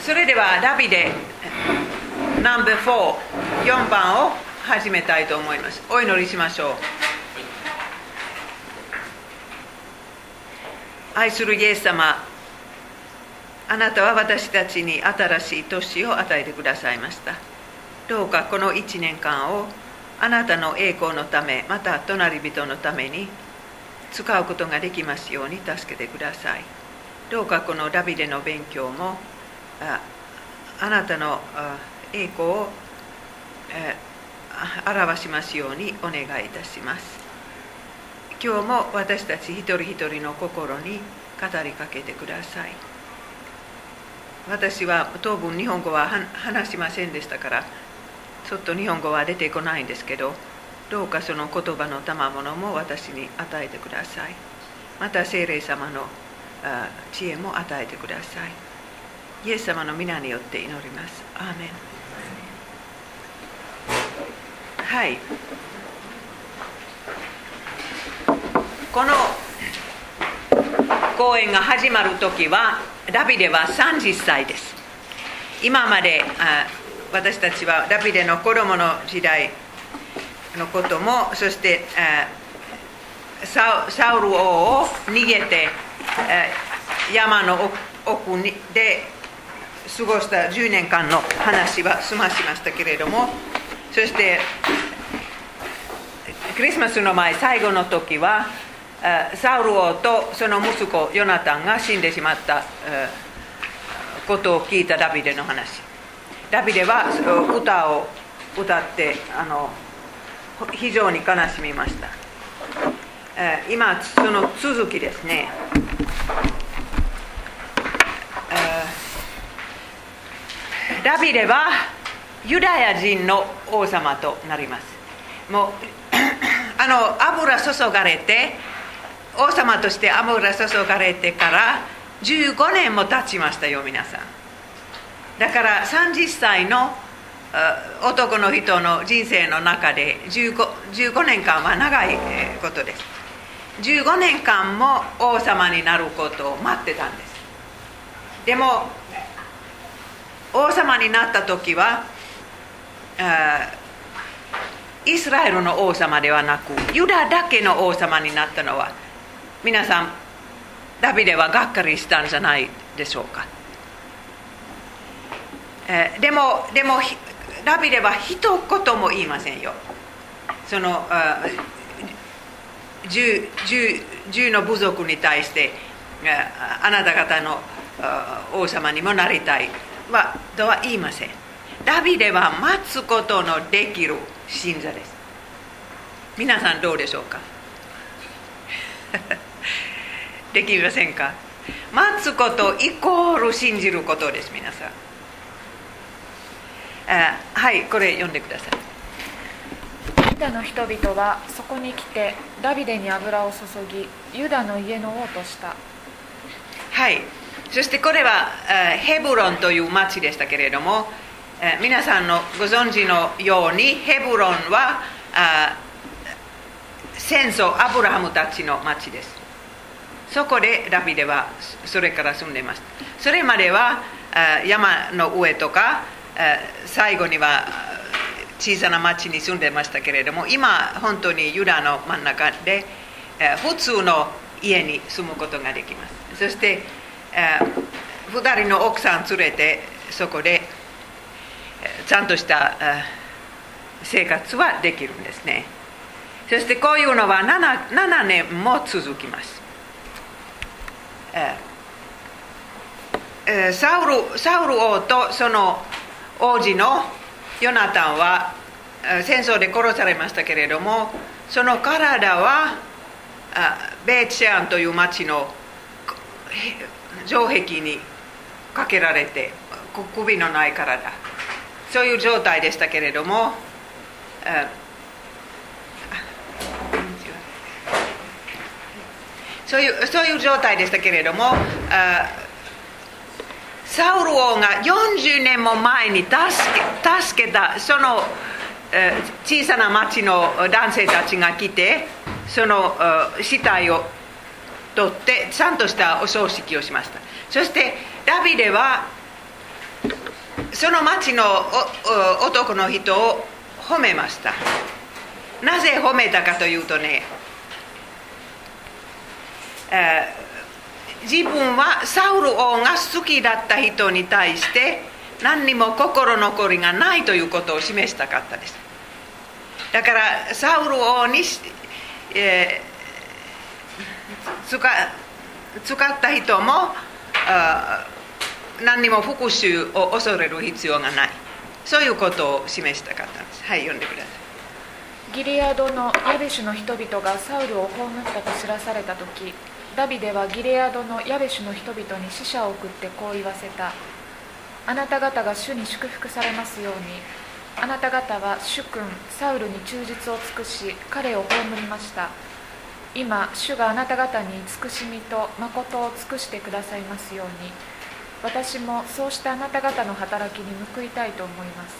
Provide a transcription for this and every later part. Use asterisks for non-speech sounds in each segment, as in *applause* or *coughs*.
それではダビデナンバー44番を始めたいと思います。お祈りしましょう。愛するイエス様あなたは私たちに新しい年を与えてくださいました。どうかこの1年間をあなたの栄光のためまた隣人のために使うことができますように助けてください。どうかこのダビデの勉強もあなたの栄光を、え表しますようにお願いいたします。今日も私たち一人一人の心に語りかけてください。私は当分日本語は話しませんでしたからちょっと日本語は出てこないんですけどどうかその言葉の賜物も私に与えてください。また聖霊様の知恵も与えてください。イエス様の皆によって祈ります。アーメン。はい。この講演が始まる時はダビデは30歳です。今まで私たちはダビデの子供の時代のこともそしてサウル王を逃げて山の奥にで過ごした10年間の話は済ましましたけれどもそしてクリスマスの前最後の時はサウル王とその息子ヨナタンが死んでしまったことを聞いたダビデの話。ダビデは歌を歌ってあの非常に悲しみました。今その続きですね。ダビデはユダヤ人の王様となります。もう *clears throat* あの油注がれて王様として油注がれてから15年も経ちましたよ皆さん。だから30歳の男の人の人生の中で 15, 15年間は長いことです。15年間も王様になることを待ってたんです。でも王様になった時はイスラエルの王様ではなくユダだけの王様になったのは皆さんダビデはがっかりしたんじゃないでしょうか、えー、でもでもダビデは一言も言いませんよ。その銃銃の部族に対してあなた方の王様にもなりたい。はとは言いません。ダビデは待つことのできる信者です。皆さんどうでしょうか？*laughs* できませんか？待つことイコール信じることです皆さん。あはいこれ読んでください。ユダの人々はそこに来てダビデに油を注ぎユダの家の王とした。はいそしてこれはヘブロンという町でしたけれども皆さんのご存知のようにヘブロンは戦争アブラハムたちの町です。そこでダビデはそれから住んでましたそれまでは山の上とか最後には小さな町に住んでましたけれども今本当にユダの真ん中で普通の家に住むことができます。そして2人の奥さん連れてそこでちゃんとした生活はできるんですね。そしてこういうのは 7, 7年も続きます。サウルサウル王とその王子のヨナタンは戦争で殺されましたけれどもその体はベーチェアンという町の城壁にかけられて首のない体。そういう状態でしたけれどもそういうそういう状態でしたけれどもサウル王が40年も前に助け助けたその小さな町の男性たちが来てその死体を取ってちゃんとしたお葬式をしました。そしてダビデはその町の男の人を褒めました。なぜ褒めたかというとね自分はサウル王が好きだった人に対して何にも心残りがないということを示したかったです。だからサウル王に、えー、使使った人も何にも復讐を恐れる必要がない。そういうことを示したかったんです。はい読んでください。ギリアドのヤベシュの人々がサウルを葬ったと知らされた時ダビデはギレアドのヤベシュの人々に死者を送ってこう言わせた。あなた方が主に祝福されますようにあなた方は主君サウルに忠実を尽くし彼を葬りました。今主があなた方に慈しみと誠を尽くしてくださいますように。私もそうしてあなた方の働きに報いたいと思います、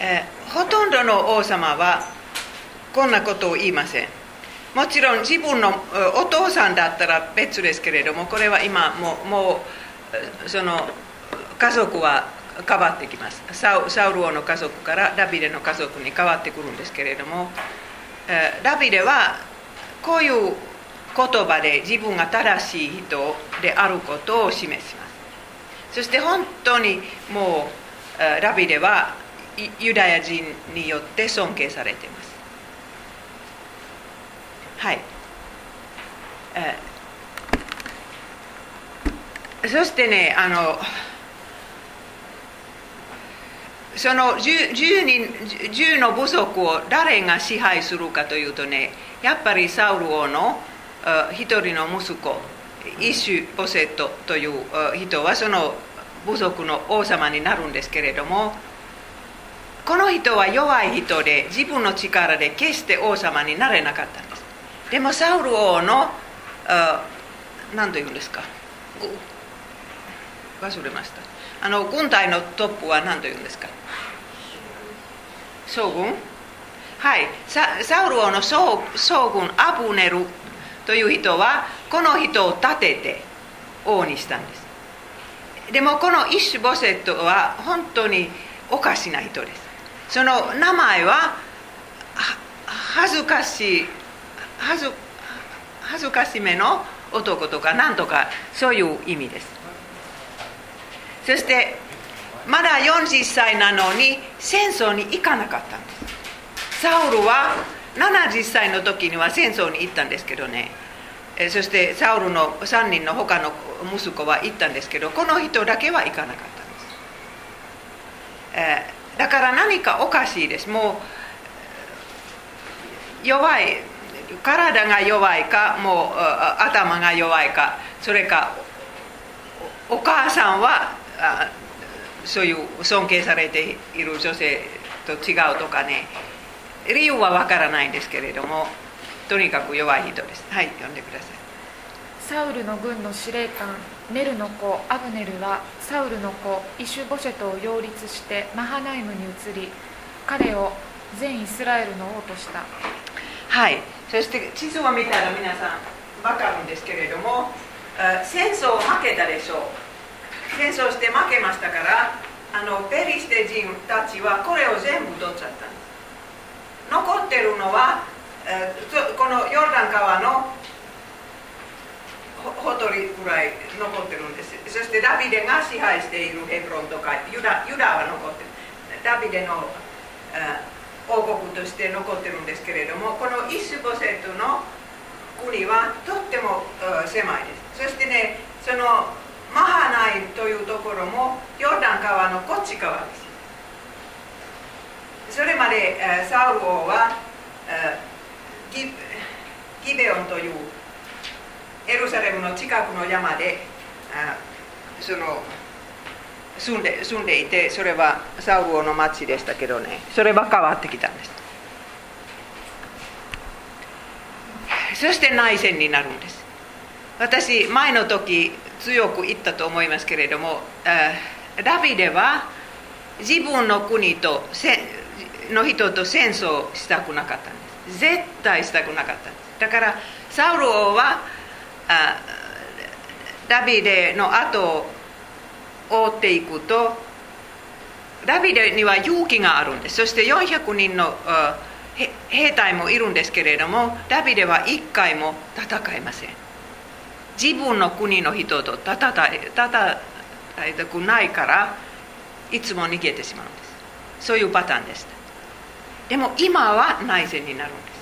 えー、ほとんどの王様はこんなことを言いません。もちろん自分のお父さんだったら別ですけれどもこれは今もうもうその家族は変わってきます。サウル王の家族からダビデの家族に変わってくるんですけれどもダビデはこういう言葉で自分が正しい人であることを示します。そして本当にもうダビデはユダヤ人によって尊敬されています。はい、そしてねあのその 10, 人10の部族を誰が支配するかというとねやっぱりサウル王の一人の息子イシュ・ポセットという人はその部族の王様になるんですけれどもこの人は弱い人で自分の力で決して王様になれなかったんです。でもサウル王の何と言うんですか？忘れました。あの軍隊のトップは何と言うんですか？将軍？はい。サウル王の将軍アブネルという人はこの人を立てて王にしたんです。でもこのイッシュ・ボセットは本当におかしな人です。その名前は恥ずかしい恥ず恥ずかしめの男とかなんとかそういう意味です。そしてまだ40歳なのに戦争に行かなかったんです。サウルは70歳の時には戦争に行ったんですけどね。そしてサウルの3人の他の息子は行ったんですけどこの人だけは行かなかったんです、え、だから何かおかしいです。もう弱い体が弱いかもう頭が弱いかそれかお母さんはそういう尊敬されている女性と違うとかね。理由はわからないんですけれどもとにかく弱い人です。はい読んでください。サウルの軍の司令官ネルの子アブネルはサウルの子イシュボシェトを擁立してマハナイムに移り彼を全イスラエルの王とした。はい。そして地図を見たら皆さん分かるんですけれども戦争を負けたでしょう戦争して負けましたからあのペリシテ人たちはこれを全部取っちゃった。んです残ってるのはえこのヨルダン川のほとりぐらい残ってるんです。そしてダビデが支配しているヘブロンとかユダユダは残ってる。ダビデのえ王国として残ってるんですけれどもこのイスボセットの国はとっても狭いです。そしてねそのマハナイというところもヨルダン川のこっち側です。それまでサウル王はギベオンというエルサレムの近くの山でその住んで住んでいてそれはサウル王の町でしたけどね。それは変わってきたんです。そして内戦になるんです。私前の時強く言ったと思いますけれどもダビデは自分の国との人と戦争したくなかったんです。絶対したくなかったんです。だからサウル王はダビデの後を追っていくとダビデには勇気があるんです。そして400人の兵隊もいるんですけれどもダビデは一回も戦いません。自分の国の人と戦い戦いたくないからいつも逃げてしまうんです。そういうパターンでしたでも今は内戦になるんです。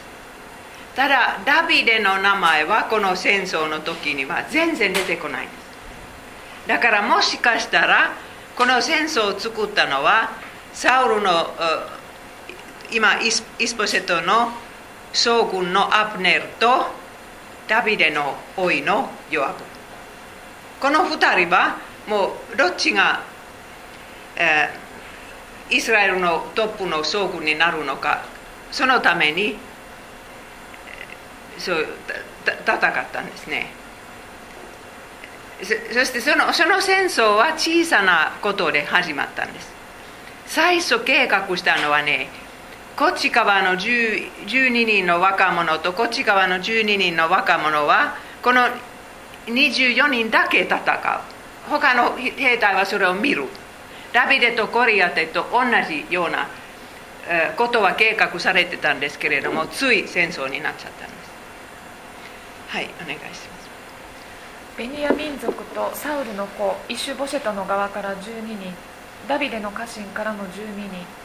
ただダビデの名前はこの戦争の時には全然出てこないんです。だからもしかしたらこの戦争を作ったのはサウルの今イスポセトの将軍のアプネルとダビデの老いのヨアブ。この2人はもうどっちが、えー、イスラエルのトップの将軍になるのかそのためにそう戦ったんですね。そしてそのその戦争は小さなことで始まったんです。最初計画したのはねこっち側の12人の若者とこっち側の12人の若者はこの24人だけ戦う。他の兵隊はそれを見る。ダビデとコリアテと同じようなことは計画されてたんですけれどもつい戦争になっちゃったんです。はいお願いします。ベニヤ民族とサウルの子イシュボシェトの側から12人。ダビデの家臣からの12人。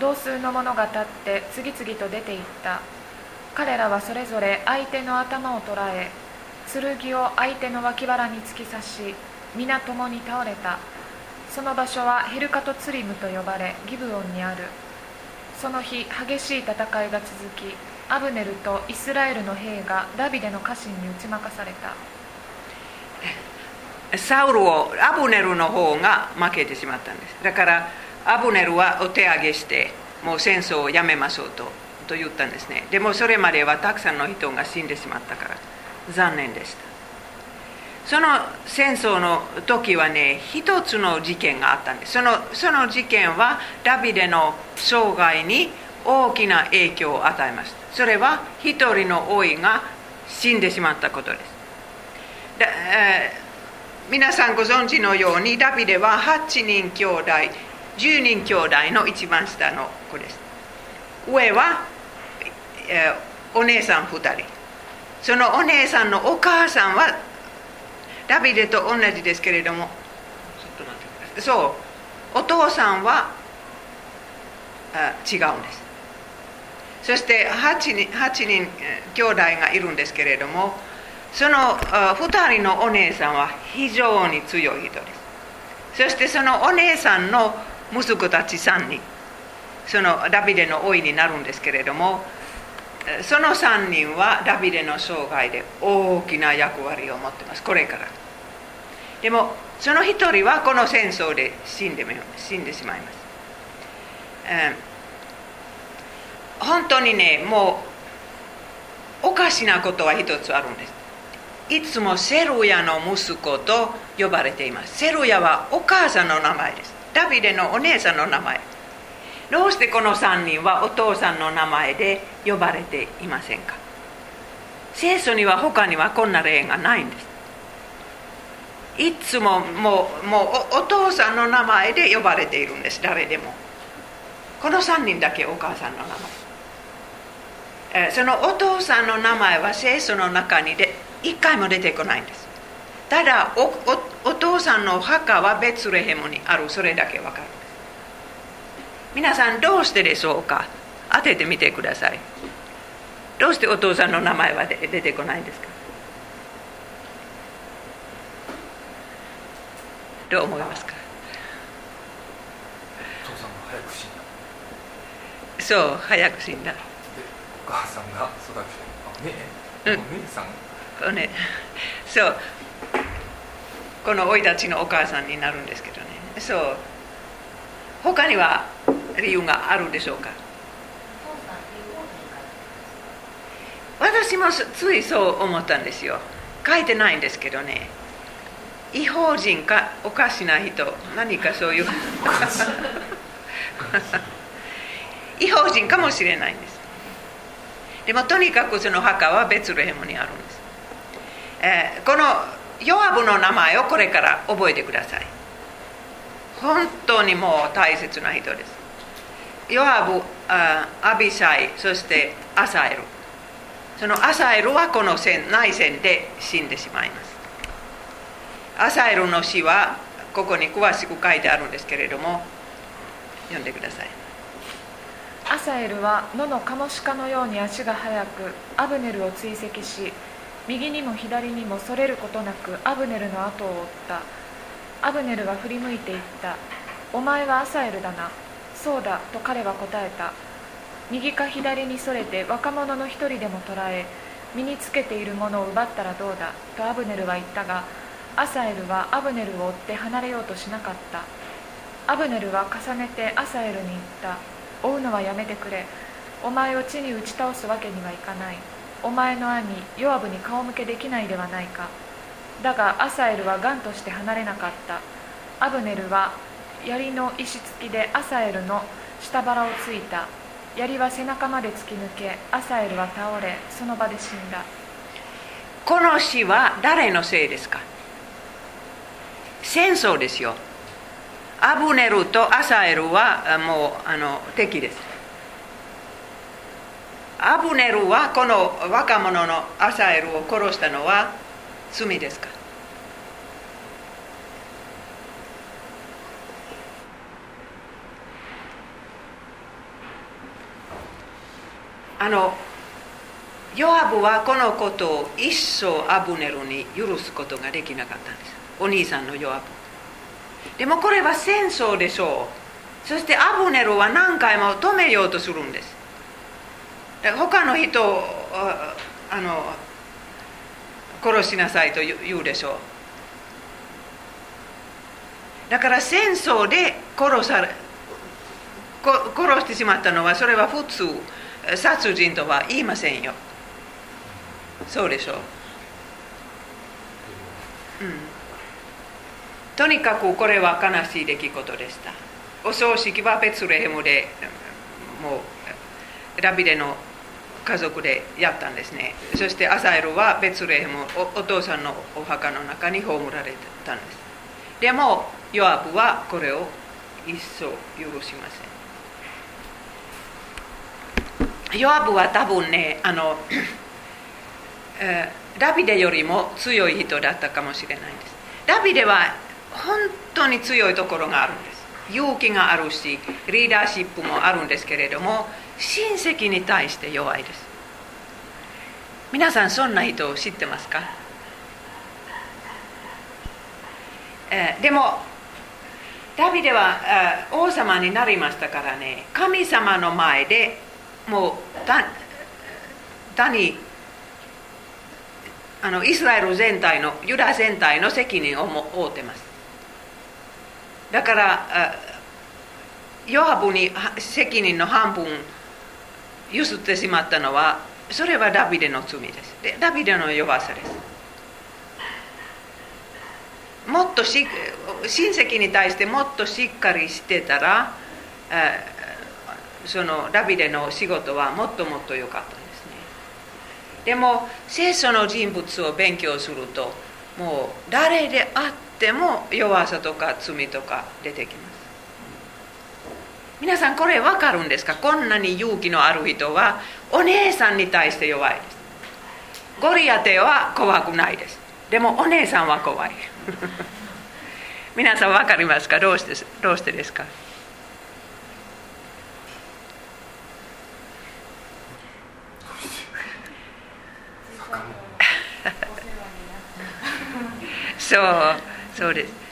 同数の者が立って次々と出て行った。彼らはそれぞれ相手の頭を捉え剣を相手の脇腹に突き刺し皆共に倒れた。その場所はヘルカトツリムと呼ばれギブオンにある。その日激しい戦いが続きアブネルとイスラエルの兵がダビデの家臣に打ち負かされた。サウルをアブネルの方が負けてしまったんです。だからアブネルはお手上げしてもう戦争をやめましょうとと言ったんですね。でもそれまではたくさんの人が死んでしまったから残念でした。その戦争の時はね一つの事件があったんです。そのその事件はダビデの生涯に大きな影響を与えました。それは一人の老いが死んでしまったことです。だ、えー皆さんご存知のようにダビデは8人兄弟。10人兄弟の一番下の子です。上は、えー、お姉さん2人。そのお姉さんのお母さんはダビデと同じですけれどもそうお父さんはあ違うんです。そして8人 ,8 人兄弟がいるんですけれどもその2人のお姉さんは非常に強い人です。そしてそのお姉さんの息子たち3人。そのダビデの老いになるんですけれどもその3人はダビデの生涯で大きな役割を持ってます。これから。でもその1人はこの戦争で死んで死んでしまいます、本当にねもうおかしなことは一つあるんです。いつもセルヤの息子と呼ばれています。セルヤはお母さんの名前です。ダビデのお姉さんの名前。どうしてこの3人はお父さんの名前で呼ばれていませんか？聖書には他にはこんな例がないんです。いつももうもうお父さんの名前で呼ばれているんです誰でも。この3人だけお母さんの名前。そのお父さんの名前は聖書の中にで一回も出てこないんです。ただお父さんの墓はベツレヘムにある。それだけわかる。皆さんどうしてでしょうか？当ててみてください。どうしてお父さんの名前は出てこないんですか？どう思いますか？そう早く死んだ。お母さんが育ててね、うん、お姉さんね、そうこの生い立ちのお母さんになるんですけどね。そう。他には理由があるでしょうか？私もついそう思ったんですよ。書いてないんですけどね。違法人かおかしな人。何かそういう。*laughs* 違法人かもしれないんです。でもとにかくその墓はベツレヘムにあるんです。えー、このヨアブの名前をこれから覚えてください。本当にもう大切な人です。ヨアブあアビシャイそしてアサエル。そのアサエルはこの戦内戦で死んでしまいます。アサエルの死はここに詳しく書いてあるんですけれども読んでください。アサエルは野のカモシカのように足が速くアブネルを追跡し右にも左にもそれることなくアブネルの後を追った。アブネルは振り向いていった。お前はアサエルだな。そうだと彼は答えた。右か左にそれて若者の一人でも捕らえ身につけているものを奪ったらどうだ。とアブネルは言ったがアサエルはアブネルを追って離れようとしなかった。アブネルは重ねてアサエルに言った。追うのはやめてくれ。お前を地に打ち倒すわけにはいかない。お前の兄ヨアブに顔向けできないではないか。だがアサエルはガンとして離れなかった。アブネルは槍の石突きでアサエルの下腹をついた。槍は背中まで突き抜けアサエルは倒れその場で死んだ。この死は誰のせいですか？戦争ですよ。アブネルとアサエルはもうあの敵です。アブネルはこの若者のアサエルを殺したのは罪ですか？あのヨアブはこのことを一生アブネルに許すことができなかったんです。お兄さんのヨアブ。でもこれは戦争でしょう。そしてアブネルは何回も止めようとするんです。他の人をあの殺しなさいと言うでしょう。だから戦争で殺され殺してしまったのはそれは普通。殺人とは言いませんよ。そうでしょう、うん、とにかくこれは悲しい出来事でした。お葬式はベツレヘムでもうダビデの家族でやったんですね。そしてアサエルはベツレヘムお父さんのお墓の中に葬られたんです。でもヨアブはこれを一層許しません。ヨアブは多分ねあの、*clears throat* え、ダビデよりも強い人だったかもしれないんです。ダビデは本当に強いところがあるんです。勇気があるしリーダーシップもあるんですけれども親戚に対して弱いです。皆さんそんな人を知ってますか、えー、でもダビデは王様になりましたからね神様の前でもう他にあのイスラエル全体のユダ全体の責任を負ってます。だからヨハブに責任の半分譲ってしまったのはそれはダビデの罪ですでダビデの弱さですもっとし親戚に対してもっとしっかりしてたらえーそのダビデの仕事はもっともっと良かったんですねでも聖書の人物を勉強するともう誰であっても弱さとか罪とか出てきます皆さんこれ分かるんですか？こんなに勇気のある人はお姉さんに対して弱い。ですゴリアテは怖くないです。でもお姉さんは怖い。*laughs* 皆さん分かりますか？どうしてどうしてですか？*laughs* そうそうです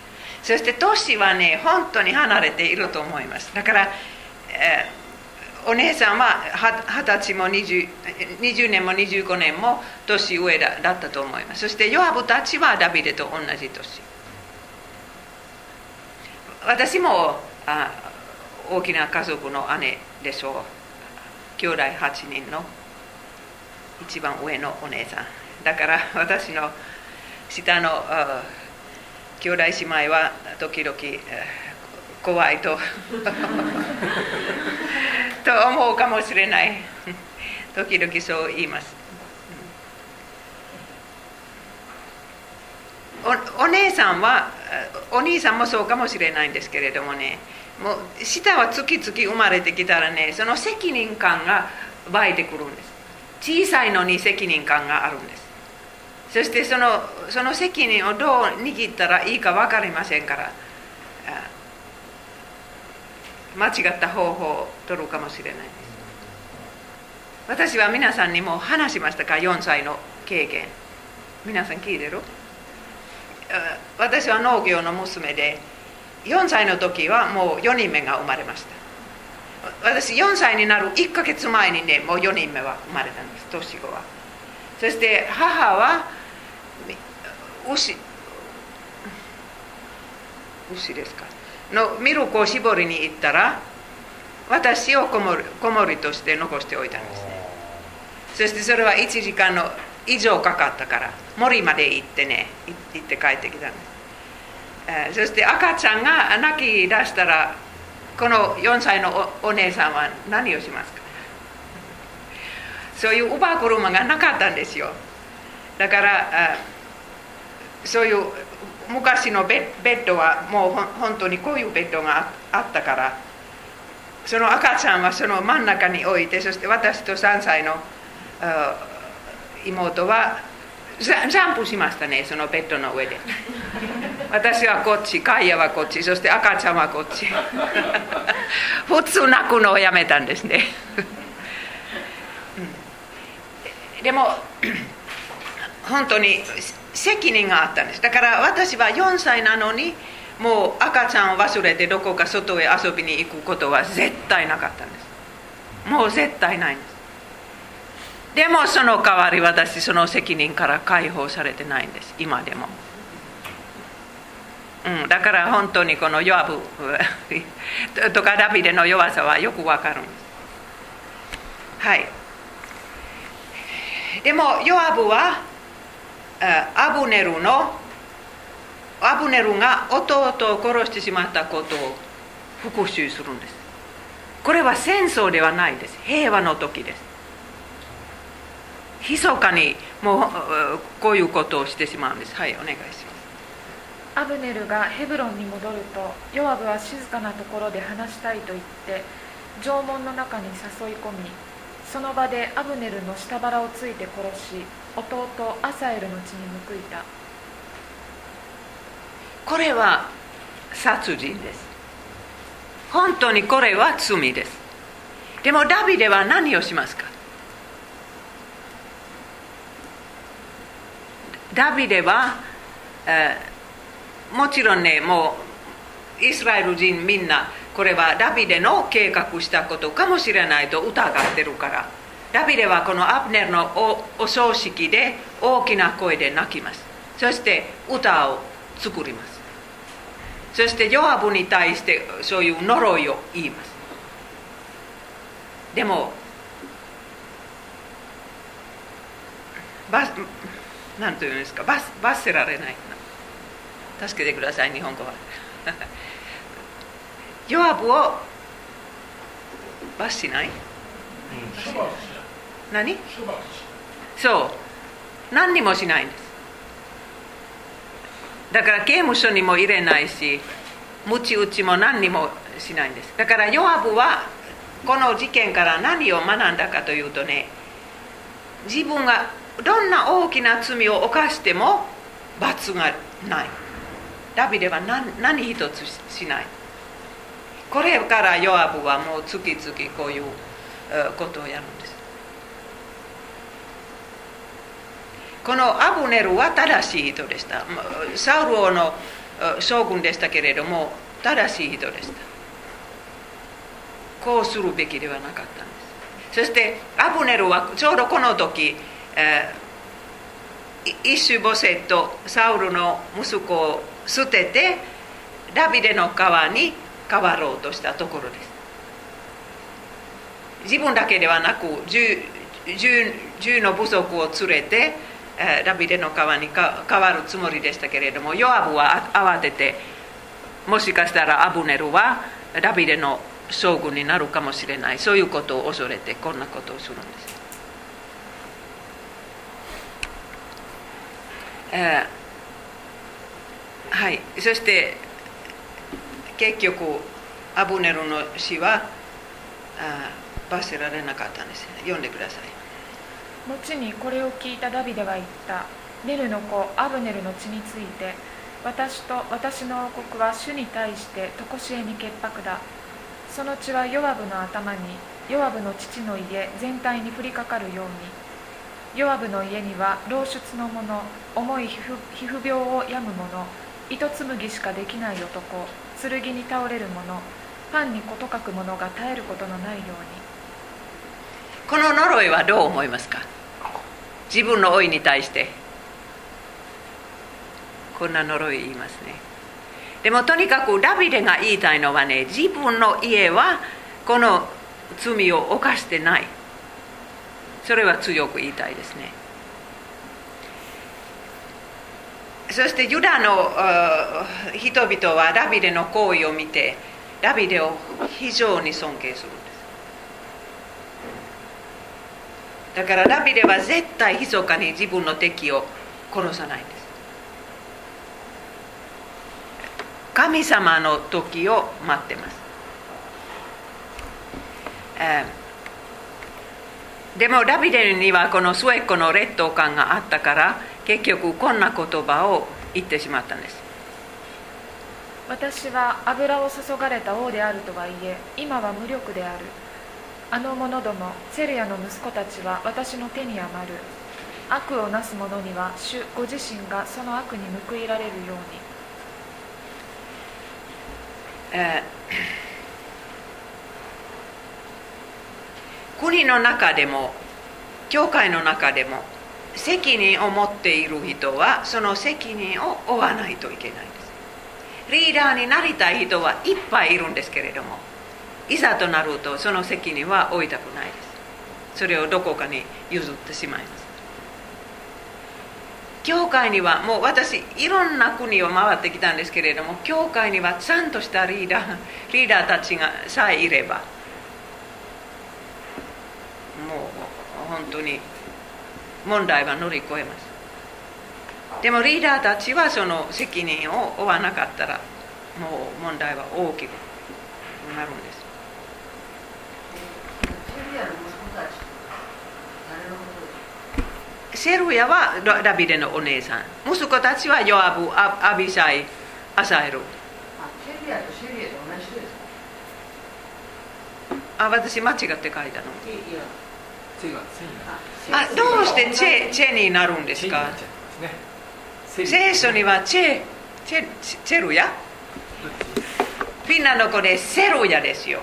そして年はね本当に離れていると思います。だから、えー、お姉さんは二十歳も 20, 20年も25年も年上だだったと思います。そしてヨアブたちはダビデと同じ年。私もあ大きな家族の姉でしょう。兄弟8人の一番上のお姉さん。だから私の下の兄弟姉妹は時々怖いと *laughs* と思うかもしれない。*laughs* 時々そう言います。お姉さんはお兄さんもそうかもしれないんですけれどもね。もう下は月々生まれてきたらねその責任感が湧いてくるんです。小さいのに責任感があるんです。そしてそのその責任をどう握ったらいいか分かりませんから。間違った方法を取るかもしれない。です私は皆さんにも話しましたか？4歳の経験。皆さん聞いてる？私は農業の娘で4歳の時はもう4人目が生まれました。私4歳になる1ヶ月前にねもう4人目は生まれたんです。年子は。そして母は牛牛ですか。のミルクを絞りに行ったら私を子守として残しておいたんですね。そしてそれは1時間の以上かかったから森まで行ってね行って帰ってきたんです。そして赤ちゃんが泣き出したらこの4歳のお姉さんは何をしますか？*laughs* そういう乳母車がなかったんですよ。だからそういう昔のベッドはもう本当にこういうベッドがあったからその赤ちゃんはその真ん中に置いてそして私と3歳の妹はジャンプしましたねそのベッドの上で私はこっちカイヤはこっちそして赤ちゃんはこっち普通泣くのをやめたんですねでも本当に責任があったんです。だから私は4歳なのにもう赤ちゃんを忘れてどこか外へ遊びに行くことは絶対なかったんです。もう絶対ないんです。でもその代わり私その責任から解放されてないんです。今でも、うん、だから本当にこのヨアブ *laughs* とかダビデの弱さはよくわかるんです。はい。でもヨアブはアブネルのアブネルが弟を殺してしまったことを復讐するんですこれは戦争ではないです平和の時です密かにもうこういうことをしてしまうんですはいお願いしますアブネルがヘブロンに戻るとヨアブは静かなところで話したいと言って縄文の中に誘い込みその場でアブネルの下腹をついて殺し弟アサエルの血に報いた。これは殺人です。本当にこれは罪です。でもダビデは何をしますか？ダビデは、えー、もちろんねもうイスラエル人みんなこれはダビデの計画したことかもしれないと疑ってるから。ダビデはこのアブネルのお葬式で大きな声で泣きます。そして歌を作ります。そしてヨアブに対してそういう呪いを言います。でもバ何というんですか？罰罰せられない助けてください日本語は。*laughs* ヨアブを罰しない、何？そう。何にもしないんです。だから刑務所にも入れないしムチ打ちも何にもしないんです。だからヨアブはこの事件から何を学んだかというとね自分がどんな大きな罪を犯しても罰がない。ダビデは何何一つしない。これからヨアブはもう月々こういうことをやるんですこのアブネルは正しい人でした。サウル王の将軍でしたけれども正しい人でした。こうするべきではなかったんです。そしてアブネルはちょうどこの時えー、イシュボセットサウルの息子を捨ててダビデの川に変わろうとしたところです。自分だけではなく 10, 10, の部族を連れて、ダビデの川に変わるつもりでしたけれどもヨアブは慌ててもしかしたらアブネルはダビデの将軍になるかもしれない。そういうことを恐れてこんなことをするんです。はい。そして結局アブネルの死は罰せられなかったんですね。読んでください。後にこれを聞いたダビデは言った。ネルの子アブネルの血について私と私の王国は主に対して常しえに潔白だ。その血はヨワブの頭にヨワブの父の家全体に降りかかるように。ヨワブの家には老出の者重い皮膚皮膚病を病む者糸紡ぎしかできない男剣に倒れる者パンに事欠く者が絶えることのないように。この呪いはどう思いますか？自分の老いに対して。こんな呪い言いますね。でもとにかくダビデが言いたいのはね自分の家はこの罪を犯してない。それは強く言いたいですね。そしてユダの人々はダビデの行為を見てダビデを非常に尊敬するんですだからダビデは絶対密かに自分の敵を殺さないんです。神様の時を待ってます、えー、でもダビデにはこの末っ子の劣等感があったから結局こんな言葉を言ってしまったんです。私は油を注がれた王であるとはいえ今は無力である。あの者どもセルヤの息子たちは私の手に余る。悪をなす者には主ご自身がその悪に報いられるように。国の中でも教会の中でも責任を持っている人はその責任を負わないといけないんです。リーダーになりたい人はいっぱいいるんですけれどもいざとなるとその責任は負いたくないです。それをどこかに譲ってしまいます。教会にはもう私いろんな国を回ってきたんですけれども教会にはちゃんとしたリーダーリーダーたちがさえいればもう本当に問題は乗り越えます。でもリーダーたちはその責任を負わなかったらもう問題は大きくなるんです。セルヤはダビデのお姉さん息子たちはヨアブアビシャイアサエルあ私間違って書いたのあどうしてチェチェになるんですか聖書にはチェチェチェルヤフィンランド語でセルヤですよ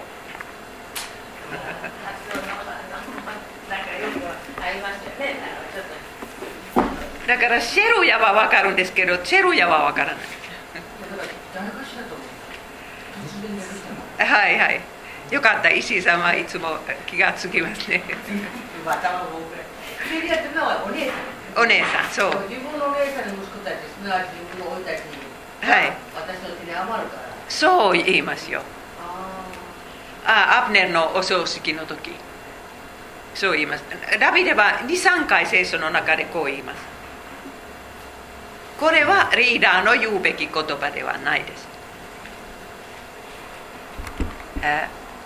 だからシェルヤは分かるんですけどチェルヤは分からない。はいはい。よかった。石井さんはいつも気がつきますね。お姉さんそう。自分のお姉さんの息子たちすなわち自分の甥たちにはい。私の手に余るから。そう言いますよ。あアプネルのお葬式の時。そう言います。ダビデは23回聖書の中でこう言いますこれはリーダーの言うべき言葉ではないです。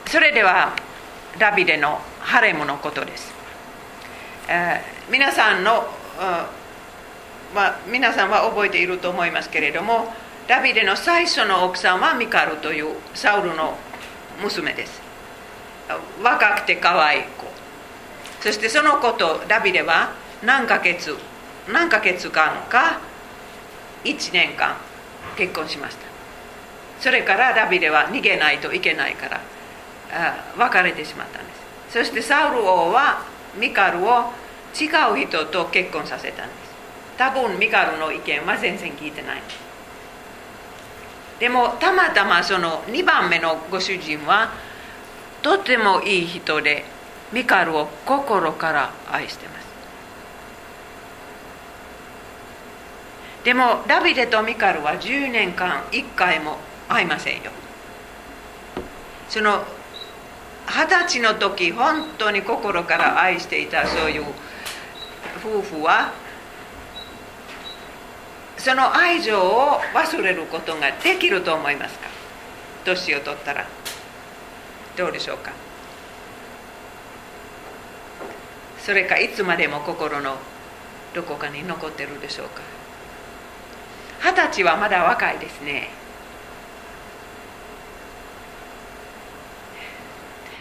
それではダビデのハレムのことです。皆さんの、まあ、皆さんは覚えていると思いますけれどもダビデの最初の奥さんはミカルというサウルの娘です若くて可愛い子そしてその子とダビデは何ヶ月何ヶ月間か1年間結婚しました。それからダビデは逃げないといけないから別れてしまったんです。そしてサウル王はミカルを違う人と結婚させたんです。多分ミカルの意見は全然聞いてない。でもたまたまその2番目のご主人はとてもいい人でミカルを心から愛してます。でもダビデとミカルは10年間1回も会いませんよ。その二十歳の時本当に心から愛していたそういう夫婦はその愛情を忘れることができると思いますか？年を取ったら。どうでしょうか？それかいつまでも心のどこかに残ってるでしょうか？二十歳はまだ若いですね。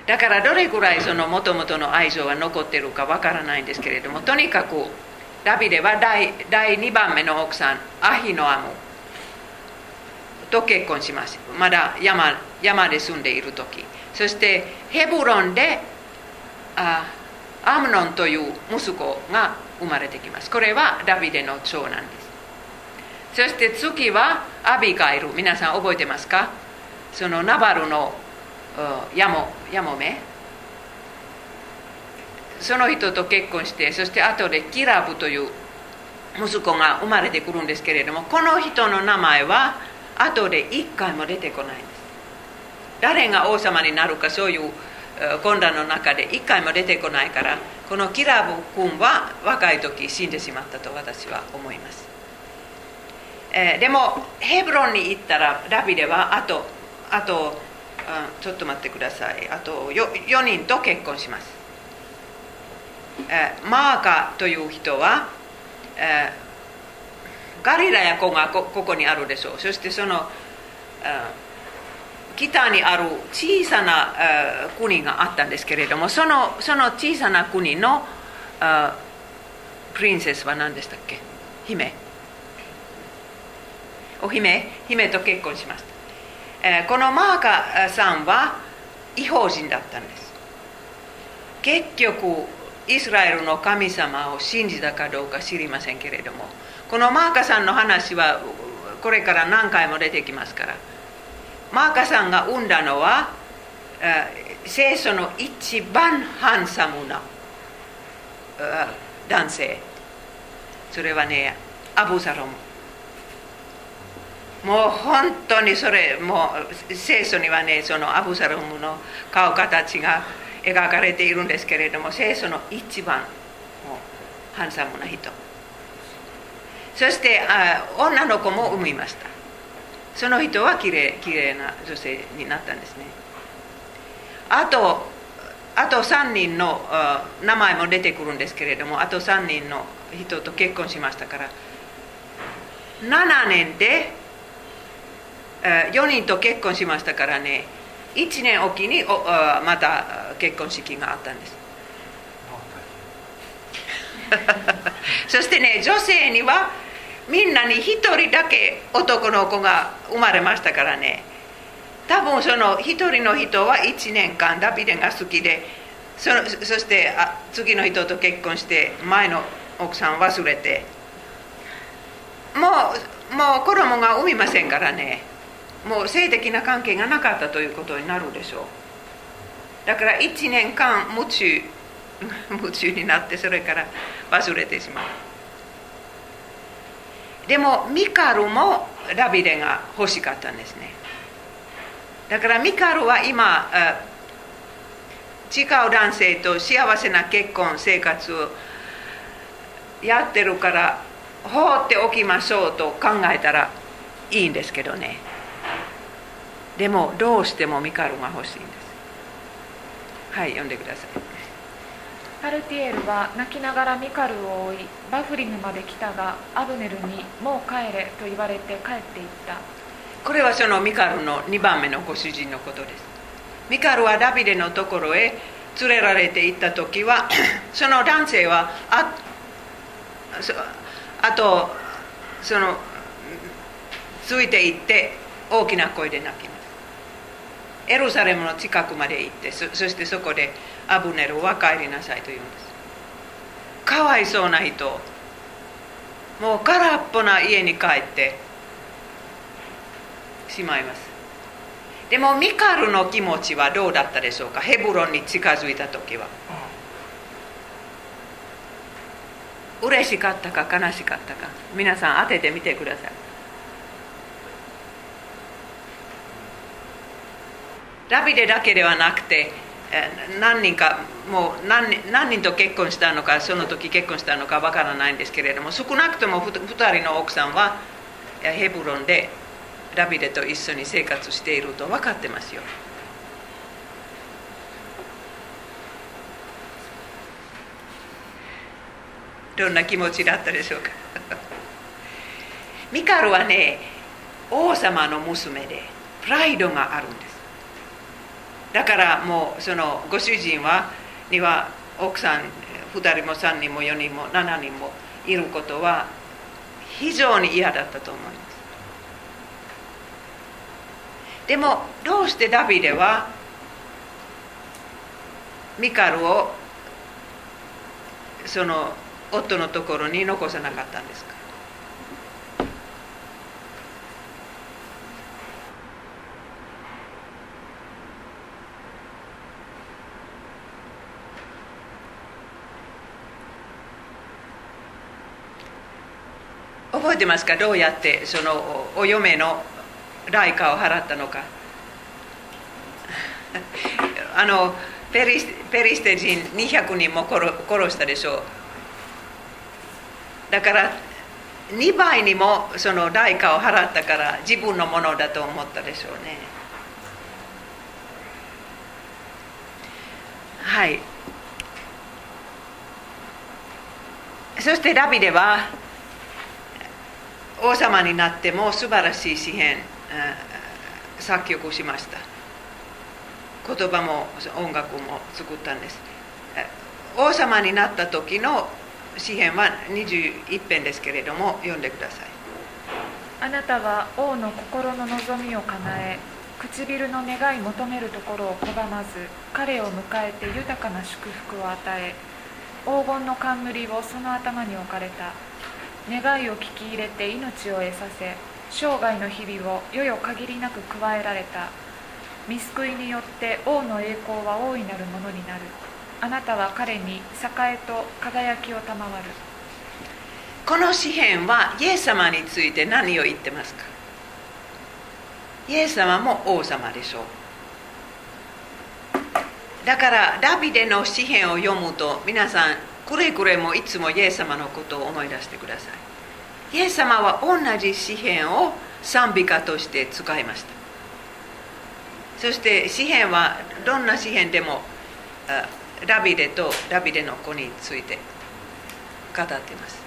だからどれぐらいそのもともとの愛情が残ってるかわからないんですけれどもとにかくダビデは第第2番目の奥さんアヒノアム。と結婚します。まだ山山で住んでいる時。そしてヘブロンであアムノンという息子が生まれてきます。これはダビデの長男です。そして次はアビガイル。皆さん覚えてますか？そのナバルのヤモヤモメ。その人と結婚してそして後でキラブという息子が生まれてくるんですけれどもこの人の名前は後で一回も出てこないんです。誰が王様になるかそういう混乱の中で一回も出てこないからこのキラブ君は若い時死んでしまったと私は思います、えー、でもヘブロンに行ったらダビデはあとあとちょっと待ってください。あと 4, 4人と結婚します、えー、マーカという人は、えー、ガリラヤ湖がここにあるでしょう。そしてその、えー、北にある小さな、国があったんですけれどもそのその小さな国の、プリンセスは何でしたっけ？姫。お姫姫と結婚しました。えこのマーカさんは違法人だったんです。結局イスラエルの神様を信じたかどうか知りませんけれどもこのマーカさんの話はこれから何回も出てきますから。マーカさんが産んだのは聖書の一番ハンサムな男性。それはねアブサロム。もう本当にそれもう聖書にはねそのアブサロムの顔形が描かれているんですけれども聖書の一番ハンサムな人。そしてあ女の子も産みました。その人はきれいきれいな女性になったんですね。あとあと3人の名前も出てくるんですけれどもあと3人の人と結婚しましたから7年で4人と結婚しましたからね1年おきにまた結婚式があったんです。*laughs* そしてね女性にはみんなに1人だけ男の子が生まれましたからね多分その1人の人は1年間ダビデが好きでそそしてあ次の人と結婚して前の奥さん忘れてもうもう子供が産みませんからねもう性的な関係がなかったということになるでしょう。だから1年間夢中夢中になってそれから忘れてしまう。でもミカルもダビデが欲しかったんですね。だからミカルは今違う男性と幸せな結婚生活をやってるから放っておきましょうと考えたらいいんですけどね。でもどうしてもミカルが欲しいんです。はい読んでください。パルティエルは泣きながらミカルを追いバフリムまで来たがアブネルに「もう帰れ」と言われて帰っていった。これはそのミカルの2番目のご主人のことです。ミカルはダビデのところへ連れられて行った時は *clears throat* その男性はああとそのついて行って大きな声で泣きますエルサレムの近くまで行ってそしてそこでアブネルは帰りなさいと言うんです。かわいそうな人。もう空っぽな家に帰ってしまいます。でもミカルの気持ちはどうだったでしょうか？ヘブロンに近づいた時は。嬉しかったか悲しかったか。皆さん当ててみてくださいダビデだけではなくて何人かもう何人と結婚したのかその時結婚したのかわからないんですけれども少なくとも2人の奥さんはヘブロンでダビデと一緒に生活していると分かってますよ。どんな気持ちだったでしょうか？*laughs* ミカルはね王様の娘でプライドがあるんです。だからもうそのご主人はには奥さん2人も3人も4人も7人もいることは非常に嫌だったと思います。でもどうしてダビデはミカルをその夫のところに残さなかったんですか？覚えてますか？どうやってそのお嫁の代価を払ったのか？*laughs* あのペリペリステ人200人も殺したでしょう。だから2倍にもその代価を払ったから自分のものだと思ったでしょうね。はい。そしてダビデは王様になっても素晴らしい詩篇作曲しました。言葉も音楽も作ったんです。王様になった時の詩篇は21編ですけれども読んでください。あなたは王の心の望みを叶え唇の願い求めるところを拒まず彼を迎えて豊かな祝福を与え黄金の冠をその頭に置かれた。願いを聞き入れて命を得させ生涯の日々をよよ限りなく加えられた。見救いによって王の栄光は大いなるものになる。あなたは彼に栄と輝きを賜る。この詩篇はイエス様について何を言ってますか？イエス様も王様でしょう。だからダビデの詩篇を読むと皆さんくれぐれもいつもイエス様のことを思い出してください。イエス様は同じ詩篇を賛美歌として使いました。そして詩篇はどんな詩篇でもダビデとダビデの子について語っています。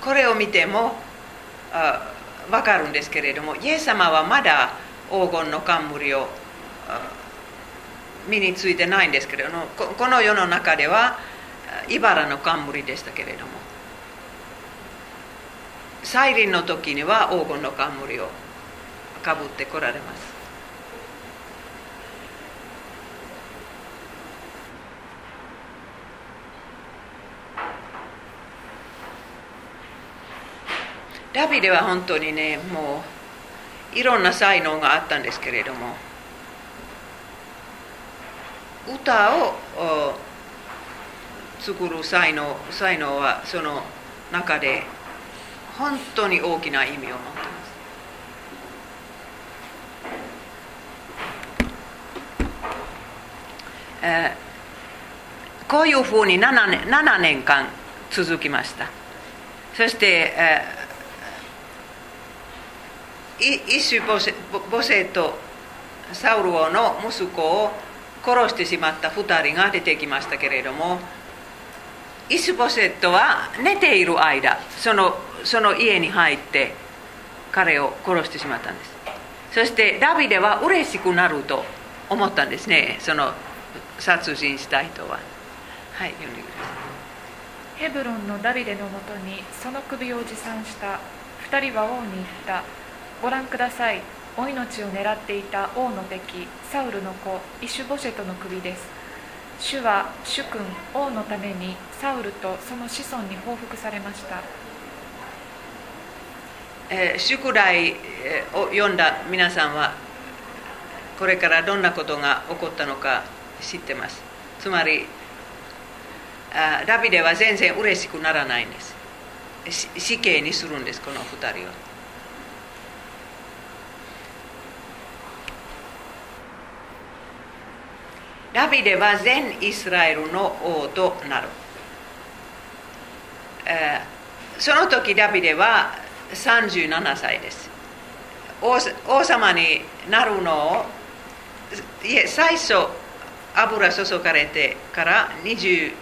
これを見ても分かるんですけれどもイエス様はまだ黄金の冠を身についてないんですけれどもこの世の中では茨の冠でしたけれども再臨の時には黄金の冠をかぶってこられます。ダビデは本当にねもういろんな才能があったんですけれども歌を作る才能才能はその中で本当に大きな意味を持ってます、こういうふうに 7, 年7年間続きました。そして、えー、イシュボセボセとサウル王の息子を殺してしまった2人が出てきましたけれどもイスボセットは寝ている間そのその家に入って彼を殺してしまったんです。そしてダビデは嬉しくなると思ったんですね。その殺人した人は。はい読んでください。ヘブロンのダビデのもとにその首を持参した2人は王に言った。ご覧ください。お命を狙っていた王の敵サウルの子イシュボシェトの首です。主は主君王のためにサウルとその子孫に報復されました、えー、宿題を読んだ皆さんはこれからどんなことが起こったのか知ってます。つまりあダビデは全然嬉しくならないんです。死刑にするんですこの2人は。ダビデは全イスラエルの王となる、え、その時ダビデは37歳です。王王様になるのをいえ最初油注がれてから22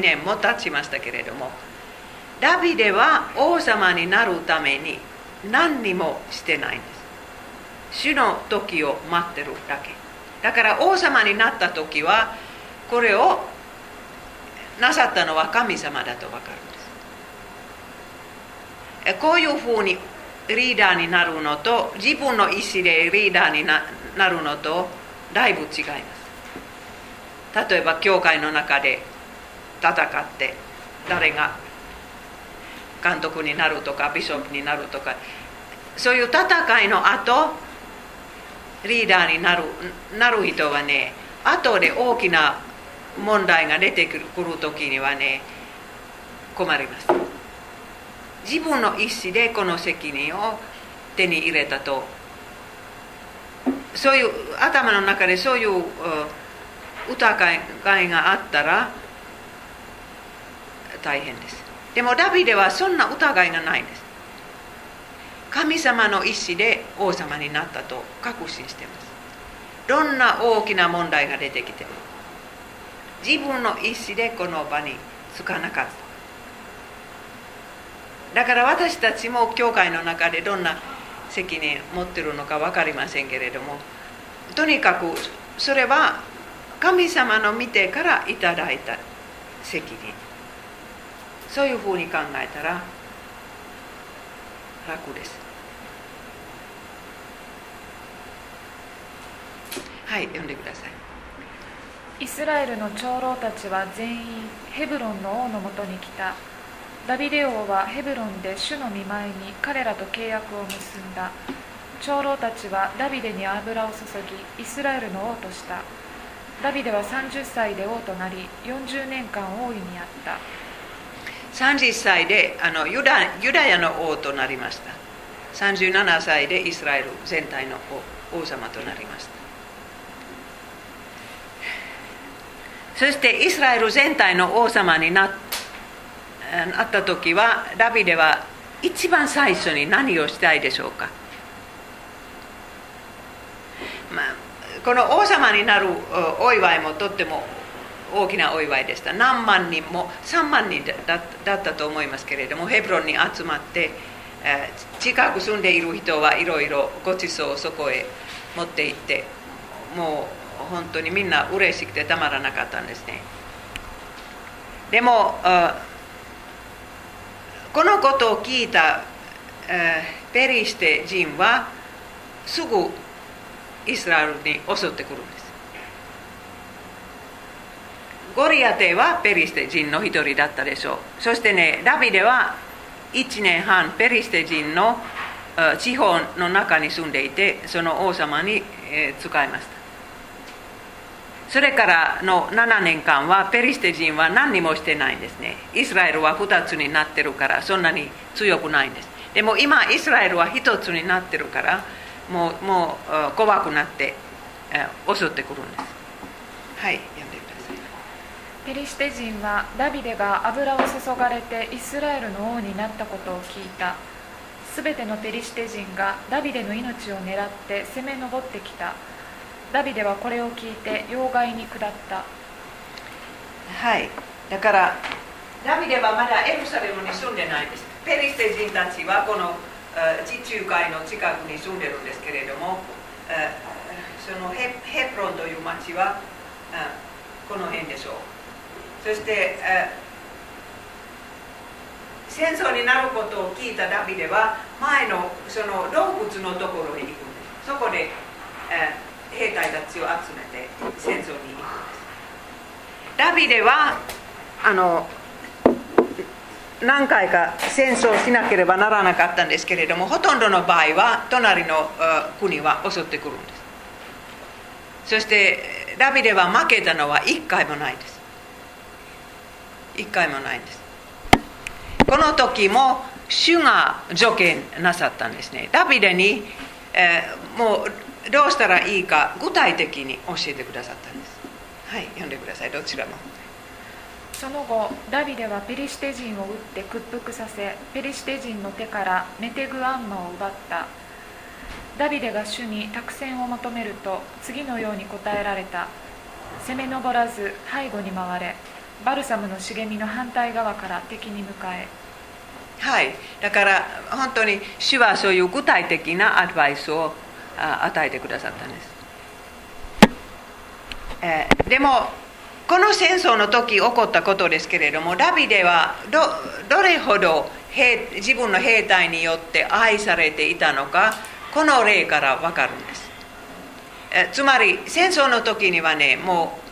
年も経ちましたけれどもダビデは王様になるために何にもしてないんです。主の時を待ってるだけ。だから王様になった時はこれをなさったのは神様だと分かるんです。こういうふうにリーダーになるのと自分の意思でリーダーになるのとだいぶ違います。例えば教会の中で戦って誰が監督になるとかビショップになるとかそういう戦いの後リーダーになるなる人はね後で大きな問題が出てくる時にはね困ります。自分の意思でこの責任を手に入れたと。そういう頭の中でそういう疑いがあったら大変です。でもダビデはそんな疑いがないんです。神様の意志で王様になったと確信してます。どんな大きな問題が出てきても自分の意志でこの場につかなかった。だから私たちも教会の中でどんな責任持ってるのか分かりませんけれどもとにかくそれは神様の見てからいただいた責任。そういうふうに考えたら楽です。はい読んでください。イスラエルの長老たちは全員ヘブロンの王のもとに来た。ダビデ王はヘブロンで主の見舞いに彼らと契約を結んだ。長老たちはダビデに油を注ぎイスラエルの王とした。ダビデは30歳で王となり40年間王位にあった。30歳であのユダユダヤの王となりました。37歳でイスラエル全体の王様となりましたそしてイスラエル全体の王様になった時はダビデは一番最初に何をしたいでしょうか、まあ、この王様になるお祝いもとっても大きなお祝いでした。何万人も3万人だったと思いますけれどもヘブロンに集まって近く住んでいる人はいろいろごちそうをそこへ持って行ってもう本当にみんな嬉しくてたまらなかったんですねでもこのことを聞いたペリシテ人はすぐイスラエルに襲ってくるんですゴリアテはペリシテ人の一人だったでしょうそしてねダビデは1年半ペリシテ人の地方の中に住んでいてその王様に使いましたそれからの7年間はペリシテ人は何にもしてないんですね。イスラエルは2つになってるからそんなに強くないんです。でも今イスラエルは1つになってるからもうもう怖くなって襲ってくるんです。はい読んでください。ペリシテ人はダビデが油を注がれてイスラエルの王になったことを聞いた。すべてのペリシテ人がダビデの命を狙って攻め上ってきた。ダビデはこれを聞いて要害に下った。はい。だからダビデはまだエルサレムに住んでないです。ペリシテ人たちはこの地中海の近くに住んでるんですけれどもそのヘヘプロンという町はこの辺でしょう。そして戦争になることを聞いたダビデは前のその洞窟のところに行くんです。そこで兵隊たちを集めて戦争に行くんです。ダビデはあの何回か戦争しなければならなかったんですけれどもほとんどの場合は隣の国は襲ってくるんです。そしてダビデは負けたのは1回もないです。1回もないんです。この時も主が助言なさったんですね。ダビデに、えー、もうどうしたらいいか具体的に教えてくださったんです。はい読んでください。どちらも。その後ダビデはペリシテ人を撃って屈服させペリシテ人の手からメテグアンマを奪った。ダビデが主に託戦を求めると次のように答えられた。攻め上らず背後に回れ。バルサムの茂みの反対側から敵に向かえ。はい、だから本当に主はそういう具体的なアドバイスをあ与えてくださったんです、えーでもこの戦争の時起こったことですけれどもダビデはどれほど兵自分の兵隊によって愛されていたのかこの例から分かるんです、えーつまり戦争の時にはねもう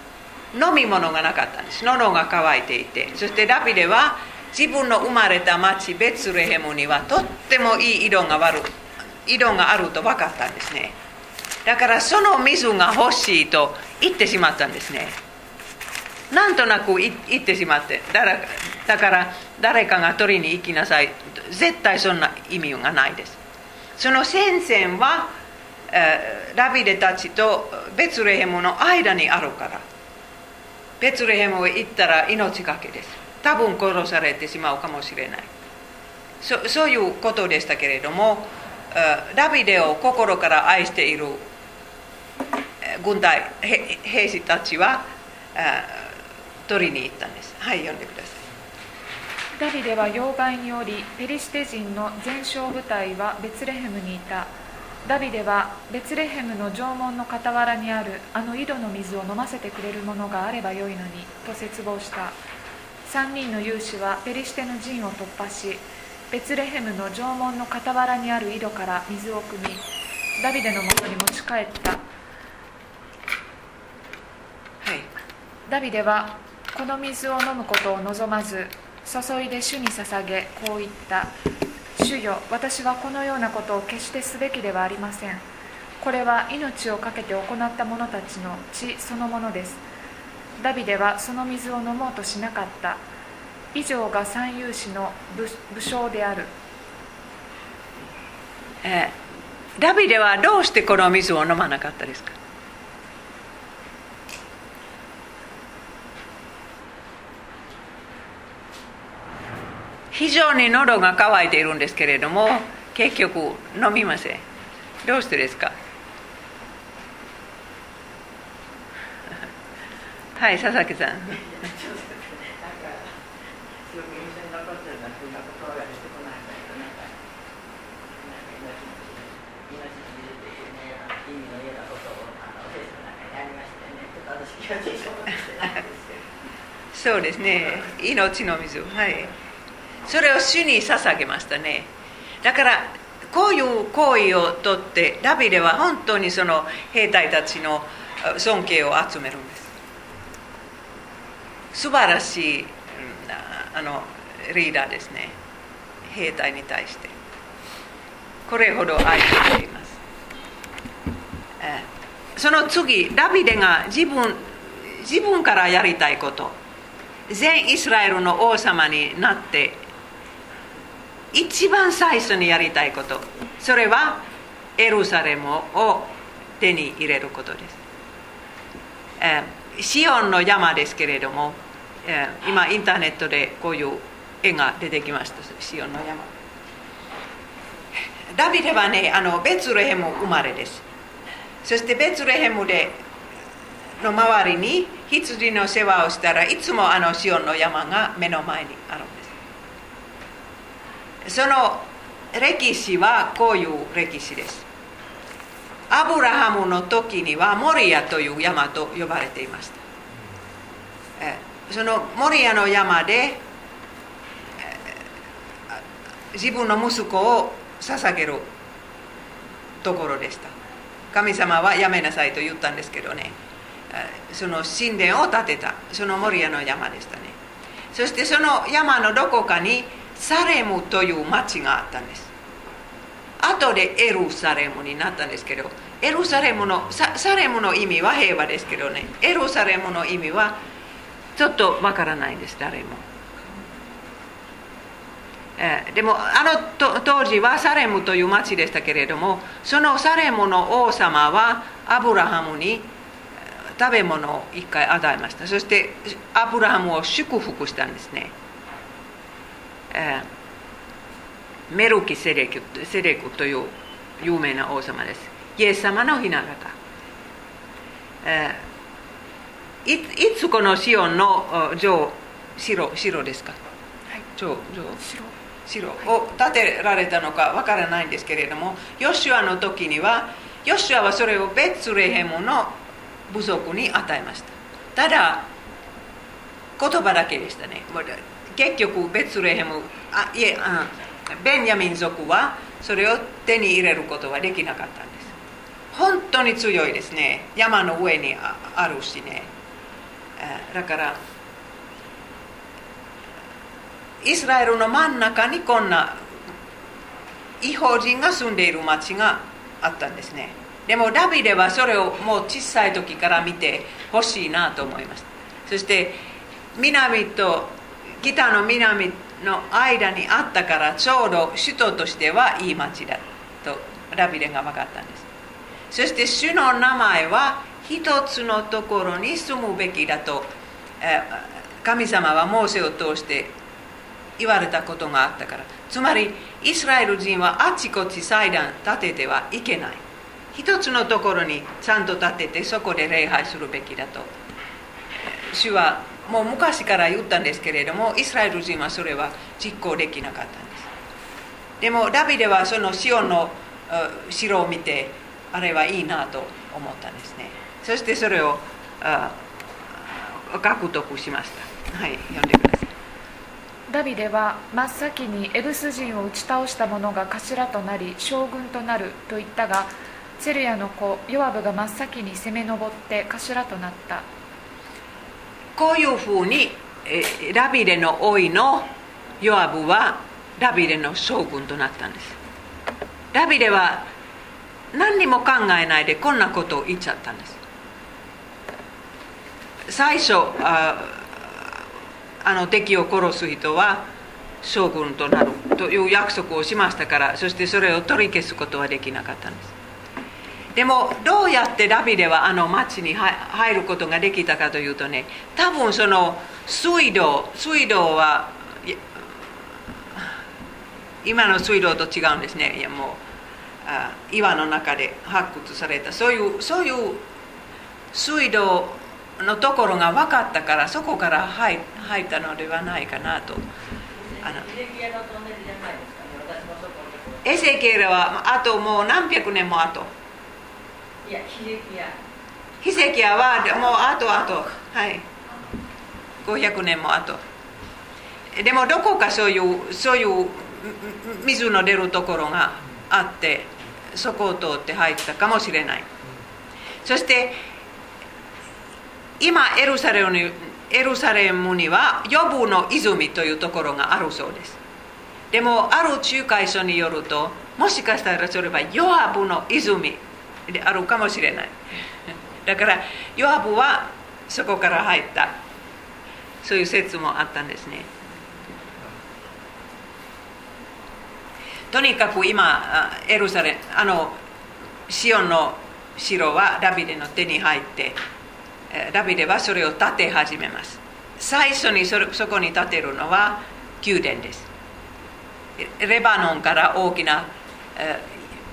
飲み物がなかったんです。喉が渇いていて。そしてダビデは自分の生まれた町ベツレヘムにはとってもいい井戸がある井戸があると分かったんですね。だからその水が欲しいと言ってしまったんですね。なんとなく言ってしまってだからだから誰かが取りに行きなさい。絶対そんな意味がないです。その戦線は、えーダビデたちとベツレヘムの間にあるから。ベツレヘムへ行ったら命がけです。多分殺されてしまうかもしれない。そそういうことでしたけれどもダビデを心から愛している軍隊兵士たちは取りに行ったんです。はい読んでください。ダビデは要害によりペリシテ人の全勝部隊はベツレヘムにいた。ダビデはベツレヘムの城門の傍らにあるあの井戸の水を飲ませてくれるものがあればよいのにと絶望した。3人の勇士はペリシテの陣を突破しベツレヘムの城門の傍らにある井戸から水を汲みダビデのもとに持ち帰った。はい。ダビデはこの水を飲むことを望まず注いで主に捧げこう言った。主よ私はこのようなことを決してすべきではありません。これは命を懸けて行った者たちの血そのものです。ダビデはその水を飲もうとしなかった。以上が三勇士の武武将である。えーダビデはどうしてこの水を飲まなかったですか？非常に喉が渇いているんですけれども結局飲みません。どうしてですか？*laughs* はい佐々木さんなんかすごく印象に残ってるのはそんな言葉が出てこないんだけどなんかなんか命の命の汁っていうねあの意味のようなことをあの聖書の中にありましてねちょっと私気がついて思ってないんですけどそうですね。命の水。はい。それを主に捧げましたね。だからこういう行為をとってダビデは本当にその兵隊たちの尊敬を集めるんです。素晴らしいあのリーダーですね。兵隊に対して。これほど愛しています。その次ダビデが自分自分からやりたいこと。全イスラエルの王様になって一番最初にやりたいことそれはエルサレムを手に入れることです、えーシオンの山ですけれども、えー今インターネットでこういう絵が出てきましたシオンの山ダビデはねあのベツレヘム生まれですそしてベツレヘムでの周りに羊の世話をしたらいつもあのシオンの山が目の前にあるんです。その歴史はこういう歴史です。アブラハムの時にはモリアという山と呼ばれていました。そのモリアの山で自分の息子を捧げるところでした。神様はやめなさいと言ったんですけどね。その神殿を建てた。そのモリアの山でしたね。そしてその山のどこかにサレムという町があったんです。後でエルサレムになったんですけどエルサレムのササレムの意味は平和ですけどね。エルサレムの意味はちょっとわからないんです誰も、えーでもあのと当時はサレムという町でしたけれどもそのサレムの王様はアブラハムに食べ物を一回与えました。そしてアブラハムを祝福したんですね、えーメルキセレクセレクという有名な王様です。イエス様の雛形、えーいいつこのシオンのお城城城ですか？はい。城城。白城を建てられたのかわからないんですけれどもヨシュアの時にはヨシュアはそれをベツレヘムの部族に与えました。ただ言葉だけでしたね。結局ベツレヘムあいえあベンヤミン族はそれを手に入れることはできなかったんです。本当に強いですね。山の上にあるしね。だからイスラエルの真ん中にこんな違法人が住んでいる町があったんですね。でもダビデはそれをもう小さい時から見てほしいなと思いました。そして南と北の南の間にあったからちょうど首都としてはいい町だとダビデが分かったんです。そして主の名前は一つのところに住むべきだと神様はモーセを通して言われたことがあったから。つまりイスラエル人はあちこち祭壇建ててはいけない。一つのところにちゃんと建ててそこで礼拝するべきだと。主はもう昔から言ったんですけれどもイスラエル人はそれは実行できなかったんです。でもダビデはそのシオンの城を見てあれはいいなと思ったんですね。そしてそれを獲得しました。はい読んでください。ダビデは真っ先にエブス人を打ち倒した者が頭となり将軍となると言ったがチェルヤの子ヨアブが真っ先に攻め上って頭となった。こういうふうにえーダビデの甥のヨアブはダビデの将軍となったんです。ダビデは何にも考えないでこんなことを言っちゃったんです。最初ああの敵を殺す人は将軍となるという約束をしましたからそしてそれを取り消すことはできなかったんです。でもどうやってダビデはあの町に入入ることができたかというとね多分その水道水道はい今の水道と違うんですね。いやもうあ岩の中で発掘された。そういうそういう水道のところが分かったからそこから入入ったのではないかなと。あのエゼキエルはあともう何百年も後いやヒデキヤヒセキヤはもうあとあと。はい。500年も後でもどこかそういうそういう水の出るところがあってそこを通って入ったかもしれない。そして今エルサレムにエルサレムにはヨブの泉というところがあるそうです。でもある仲介書によるともしかしたらそれはヨアブの泉であるかもしれない。だからヨアブはそこから入った。そういう説もあったんですね。とにかく今エルサレあのシオンの城はダビデの手に入ってえーダビデはそれを建て始めます。最初にそれそこに建てるのは宮殿です。レバノンから大きな、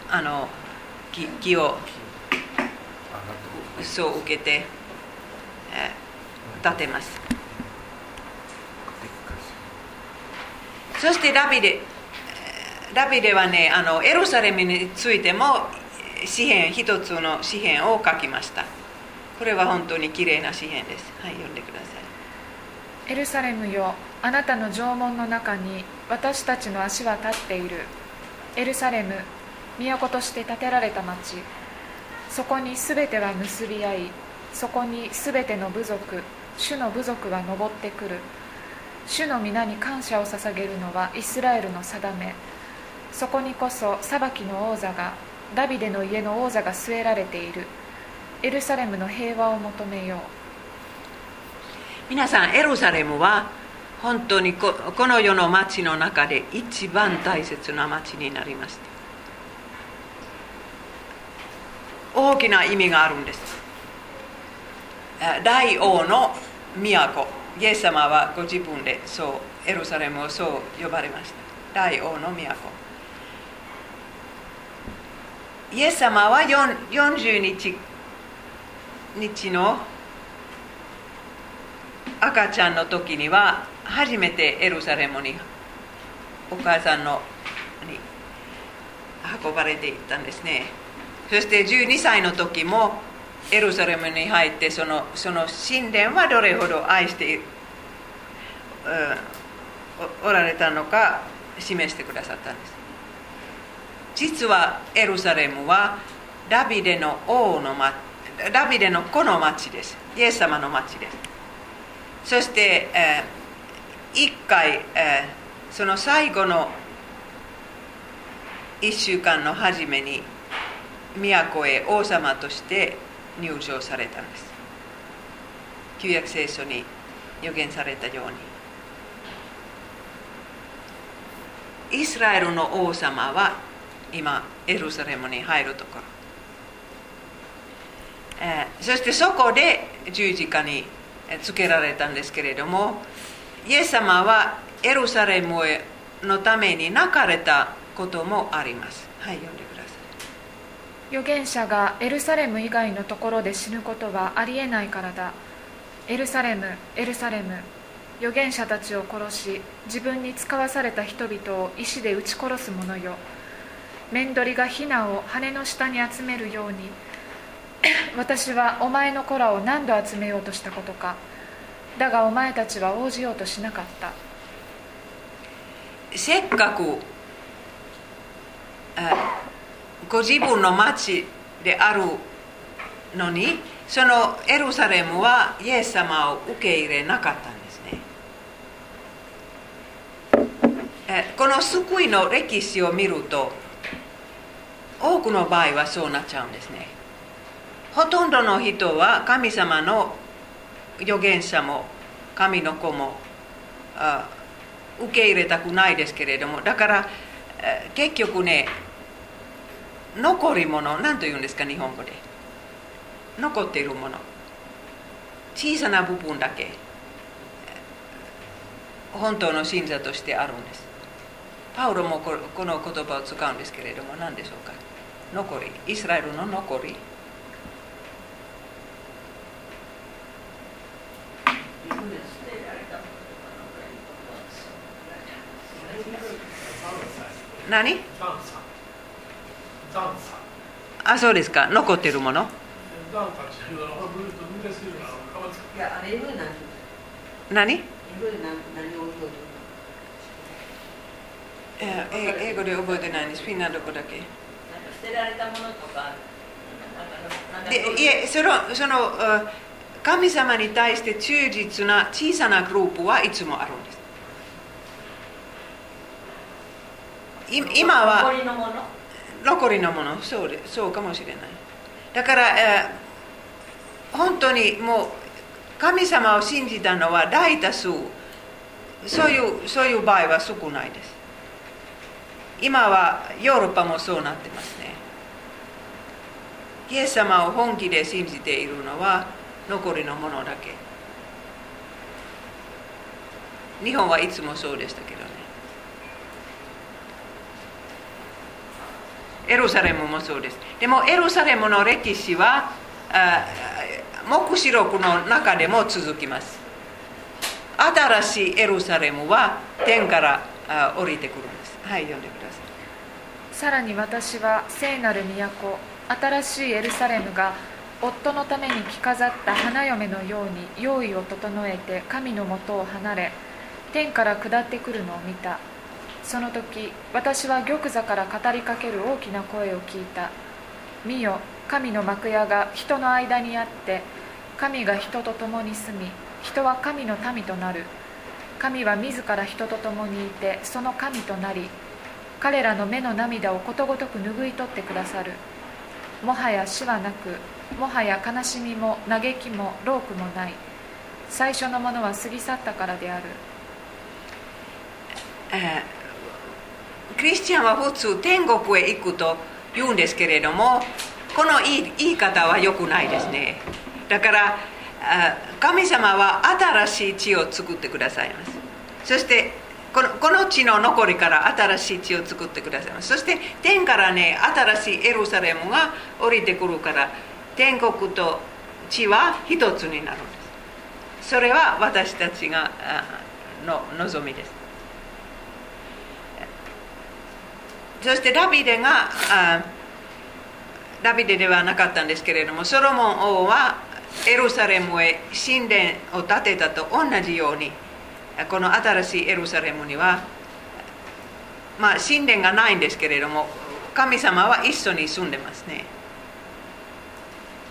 あの木を。そう受けて、えー建てます。そしてダビデえーダビデはねあのエルサレムについても詩篇一つの詩篇を書きました。これは本当に綺麗な詩篇です。はい読んでください。エルサレムよあなたの城門の中に私たちの足は立っている。エルサレム都として建てられた町。そこにすべては結び合いそこにすべての部族主の部族が登ってくる。主の皆に感謝を捧げるのはイスラエルの定め。そこにこそ裁きの王座がダビデの家の王座が据えられている。エルサレムの平和を求めよう。皆さんエルサレムは本当にこの世の町の中で一番大切な町になりました。大きな意味があるんです。大王の都。イエス様はご自分でそうエルサレムをそう呼ばれました。大王の都。イエス様は4 40日日の赤ちゃんの時には初めてエルサレムにお母さんのに運ばれていったんですね。そして12歳の時もエルサレムに入ってそのその神殿はどれほど愛している、おおられたのか示してくださったんです。実はエルサレムはダビデの王の町ダビデの子の町です。イエス様の町です。そして、えー、一回、えー、その最後の1週間の初めに都へ王様として入場されたんです。旧約聖書に予言されたように。イスラエルの王様は今エルサレムに入るところ、え、そしてそこで十字架につけられたんですけれどもイエス様はエルサレムのために泣かれたこともあります。はい読んでください。預言者がエルサレム以外のところで死ぬことはありえないからだ。エルサレムエルサレム預言者たちを殺し自分に使わされた人々を石で撃ち殺す者よ。面取りがヒナを羽の下に集めるように *coughs* 私はお前の子らを何度集めようとしたことか。だがお前たちは応じようとしなかった。せっかくご自分の町であるのにそのエルサレムはイエス様を受け入れなかったんですねこの救いの歴史を見ると多くの場合はそうなっちゃうんですねほとんどの人は神様の預言者も神の子も受け入れたくないですけれどもだから結局ね残り物何と言うんですか日本語で。残っているもの。小さな部分だけ。本当の信者としてあるんです。パウロもこの言葉を使うんですけれども何でしょうか。残り。イスラエルの残り。何？あそうですか。残ってるもの？何？英語で覚えてないんです。フィンランド語だけ。捨てられたものとかでいえそのその神様に対して忠実な小さなグループはいつもあるんです。今は残りのもの。そうでそうかもしれない。だから、えー、本当にもう神様を信じたのは大多数そういうそういう場合は少ないです。今はヨーロッパもそうなってますね。イエス様を本気で信じているのは残りのものだけ。日本はいつもそうでしたけどね。エルサレムもそうですでもエルサレムの歴史は黙示録の中でも続きます新しいエルサレムは天から降りてくるんですはい読んでくださいさらに私は聖なる都新しいエルサレムが夫のために着飾った花嫁のように用意を整えて神のもとを離れ天から下ってくるのを見たその時私は玉座から語りかける大きな声を聞いた。見よ神の幕屋が人の間にあって神が人と共に住み人は神の民となる。神は自ら人と共にいてその神となり彼らの目の涙をことごとく拭い取ってくださる。もはや死はなくもはや悲しみも嘆きも労苦もない。最初のものは過ぎ去ったからである、えー、クリスチャンは普通天国へ行くと言うんですけれどもこの言い方は良くないですね。だから神様は新しい地を作ってくださいます。そしてこのこの地の残りから新しい地を作ってくださいます。そして天からね新しいエルサレムが降りてくるから天国と地は一つになるんです。それは私たちがの望みです。そしてダビデがあダビデではなかったんですけれどもソロモン王はエルサレムへ神殿を建てたと同じようにこの新しいエルサレムには、まあ、神殿がないんですけれども神様は一緒に住んでますね。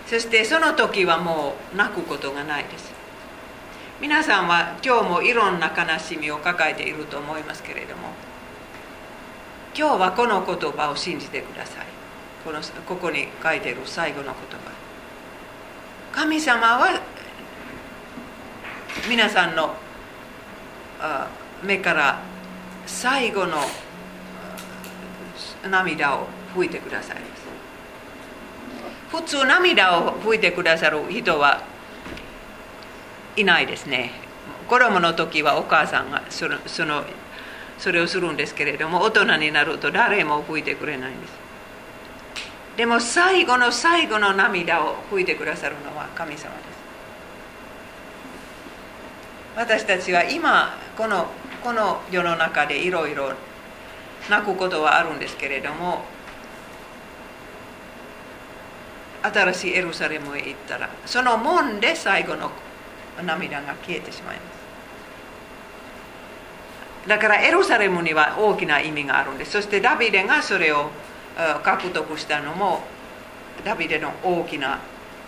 そしてその時はもう泣くことがないです。皆さんは今日もいろんな悲しみを抱えていると思いますけれども今日はこの言葉を信じてください。このここに書いてる最後の言葉。神様は皆さんの目から最後の涙を拭いてください普通涙を拭いてくださる人はいないですね。子供の時はお母さんがそのそのそれをするんですけれども大人になると誰も拭いてくれないんです。でも最後の最後の涙を拭いてくださるのは神様です。私たちは今このこの世の中でいろいろ泣くことはあるんですけれども新しいエルサレムへ行ったらその門で最後の涙が消えてしまいます。だからエルサレムには大きな意味があるんです。そしてダビデがそれを獲得したのもダビデの大きな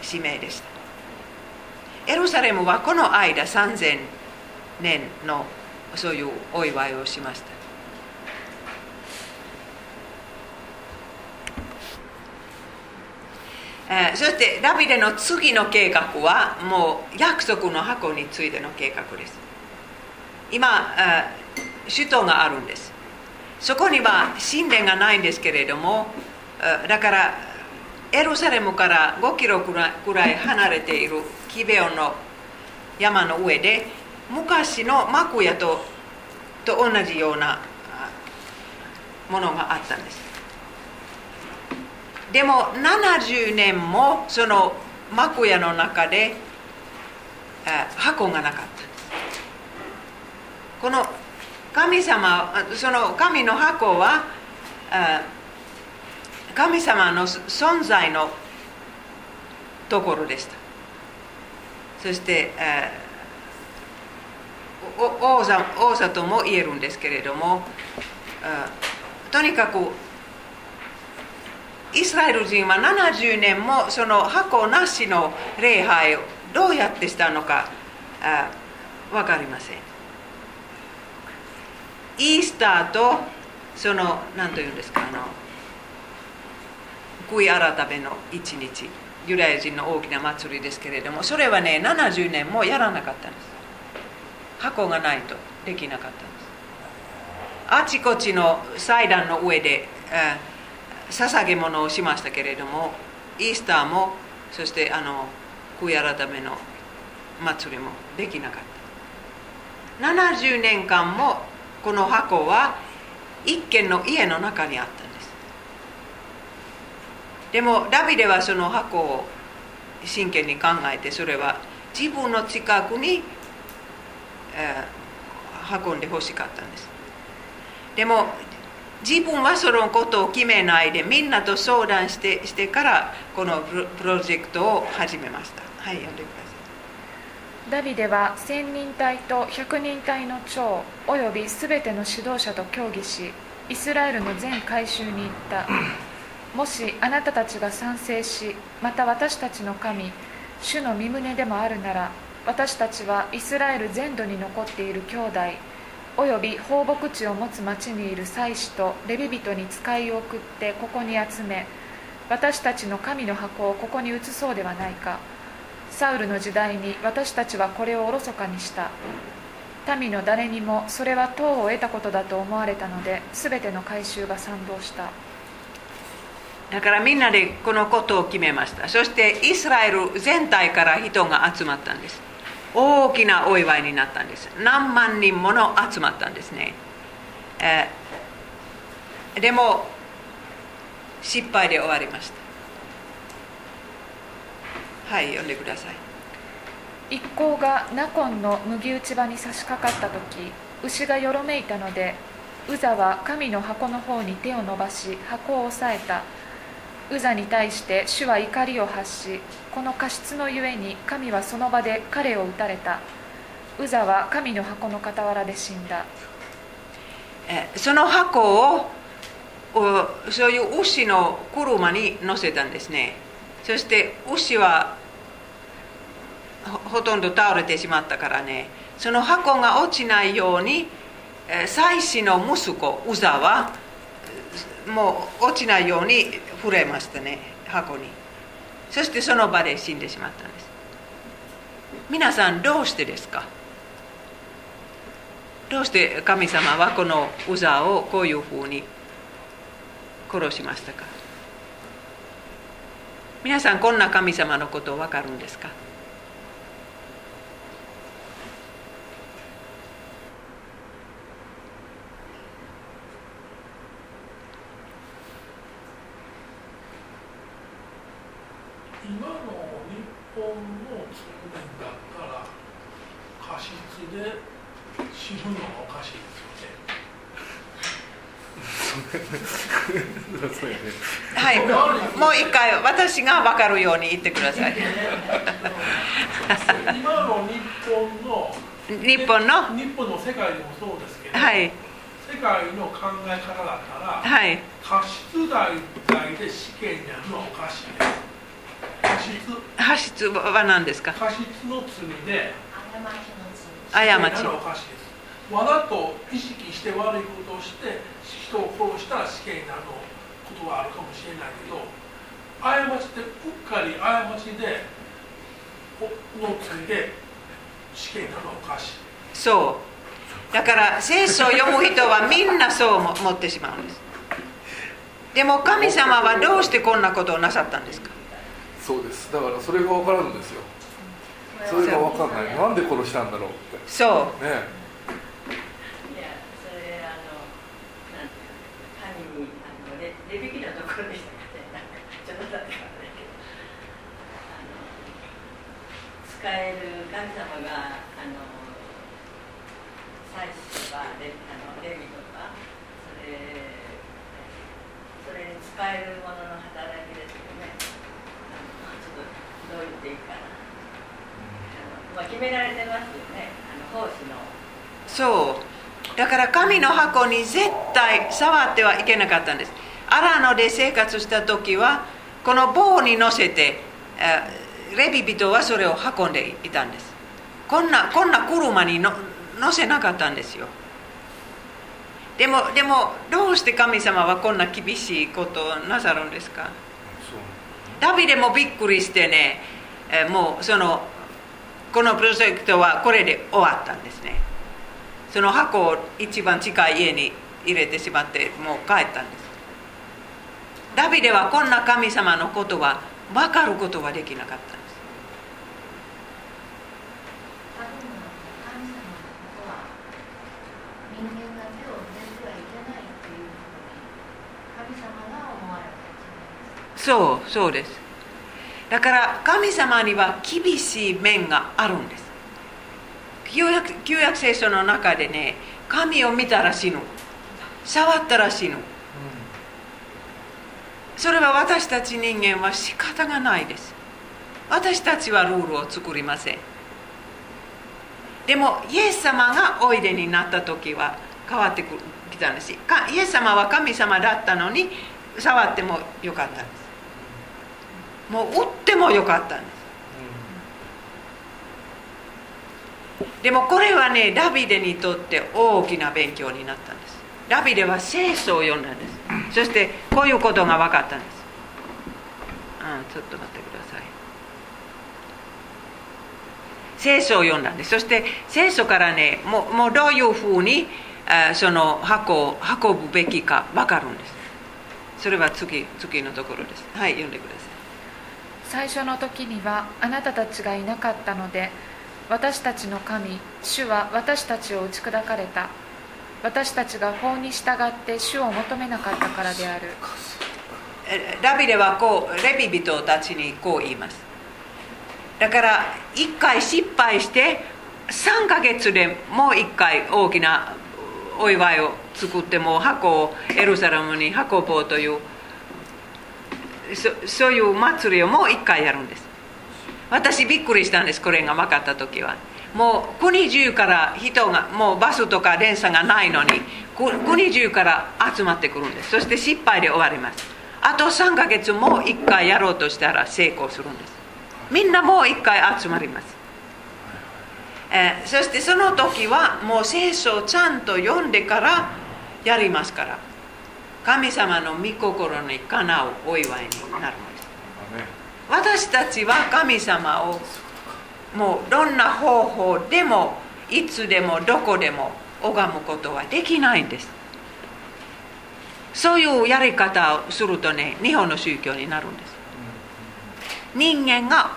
使命でした。エルサレムはこの間3000年のそういうお祝いをしました。そしてダビデの次の計画はもう約束の箱についての計画です。今首都があるんです。そこには神殿がないんですけれどもだからエルサレムから5キロくらい離れているキベオの山の上で昔の幕屋とと同じようなものがあったんです。でも70年もその幕屋の中で箱がなかった。この神様その神の箱は神様の存在のところでした。そして王座王座とも言えるんですけれどもとにかくイスラエル人は70年もその箱なしの礼拝をどうやってしたのか分かりません。イースターとその何と言うんですかあの悔い改めの一日ユダヤ人の大きな祭りですけれどもそれはね70年もやらなかったんです。箱がないとできなかったんです。あちこちの祭壇の上で、えー、捧げ物をしましたけれどもイースターもそしてあの悔い改めの祭りもできなかった。70年間もこの箱は一軒の家の中にあったんです。でもダビデはその箱を真剣に考えてそれは自分の近くに、えー、運んでほしかったんです。でも自分はそのことを決めないでみんなと相談してしてからこのプロジェクトを始めました。はい読んでください。ダビデは千人隊と百人隊の長およびすべての指導者と協議しイスラエルの全改宗に言った。もしあなたたちが賛成しまた私たちの神主の身旨でもあるなら私たちはイスラエル全土に残っている兄弟および放牧地を持つ町にいる祭司とレビ人に使いを送ってここに集め私たちの神の箱をここに移そうではないか。サウルの時代に私たちはこれをおろそかにした。民の誰にもそれは党を得たことだと思われたので全ての改宗が賛同した。だからみんなでこのことを決めました。そしてイスラエル全体から人が集まったんです。大きなお祝いになったんです。何万人もの集まったんですね、えーでも失敗で終わりました。はい読んでください。一行がナコンの麦打ち場に差し掛かった時牛がよろめいたのでウザは神の箱の方に手を伸ばし箱を押さえた。ウザに対して主は怒りを発しこの過失のゆえに神はその場で彼を撃たれた。ウザは神の箱の傍らで死んだ。えーその箱をおそういう牛の車に乗せたんですねそして牛はほとんど倒れてしまったからね。その箱が落ちないようにえ妻子の息子ウザはもう落ちないように触れましたね箱に。そしてその場で死んでしまったんです。皆さんどうしてですか？どうして神様はこのウザをこういうふうに殺しましたか？皆さんこんな神様のこと分かるんですか？今の日本の通念だったら過失で死ぬの？はい。もう一回私が分かるように言ってください。今の日本の日本の？日本の世界でもそうですけど、はい。世界の考え方だったら、はい。過失で死刑になるのはおかしいです。過失？過失は何ですか？過失の罪で過死刑になちわざと意識して悪いことをして人を殺したら死刑になるのことはあるかもしれないけど過ちでうっかり過ちでおの罪で死刑になるのはおかしい。そう。だから聖書を読む人はみんなそう思思ってしまうんです。でも神様はどうしてこんなことをなさったんですか？そうです。だからそれが分からんのですよ。それが分かんない。なんで殺したんだろうって。そう。ねいや、それあの、なんていうの、神にあのレレビキのところでしたかね、なんかちょっとだったからないけど、あの使える神様があの祭司とかレあのレビとかそれそれに使えるものの働きですよね。あのちょっとどう言っていいかな。あのまあ決められてますよね。あの奉仕の。そうだから神の箱に絶対触ってはいけなかったんですアラノで生活した時はこの棒に乗せてえーレビ人はそれを運んでいたんです。こんなこんな車にの乗せなかったんですよ。でもでもどうして神様はこんな厳しいことをなさるんですか？ダビデもびっくりしてね、えーもうそのこのプロジェクトはこれで終わったんですね。その箱を一番近い家に入れてしまってもう帰ったんです。ダビデはこんな神様のことは分かることはできなかったんです多分神様のことは人間が手を触れてはいけないっていうふうに神様が思われたんじゃないですか。そうそうです。だから神様には厳しい面があるんです。旧約旧約聖書の中でね神を見たら死ぬ。触ったら死ぬ。それは私たち人間は仕方がないです。私たちはルールを作りません。でもイエス様がおいでになった時は変わってくきたんです。かイエス様は神様だったのに触ってもよかったんですもう打ってもよかったんです。でもこれはねダビデにとって大きな勉強になったんです。ダビデは聖書を読んだんです。そしてこういうことが分かったんです。うんちょっと待ってください。聖書を読んだんです。そして聖書からねもうもうどういうふうにあその箱を運ぶべきか分かるんです。それは次次のところです。はい読んでください。最初の時にはあなたたちがいなかったので私たちの神主は私たちを打ち砕かれた。私たちが法に従って主を求めなかったからである。えダビデはこうレビ人たちにこう言います。だから一回失敗して3ヶ月でもう一回大きなお祝いを作ってもう箱をエルサレムに運ぼうというそういう祭りをもう一回やるんです。私びっくりしたんですこれが分かった時は。もう国中から人がもうバスとか電車がないのに国中から集まってくるんです。そして失敗で終わります。あと3ヶ月もう一回やろうとしたら成功するんです。みんなもう一回集まります。えーそしてその時はもう聖書をちゃんと読んでからやりますから。神様の御心にかなうお祝いになるんです。私たちは神様をもうどんな方法でもいつでもどこでも拝むことはできないんです。そういうやり方をするとね日本の宗教になるんです。人間が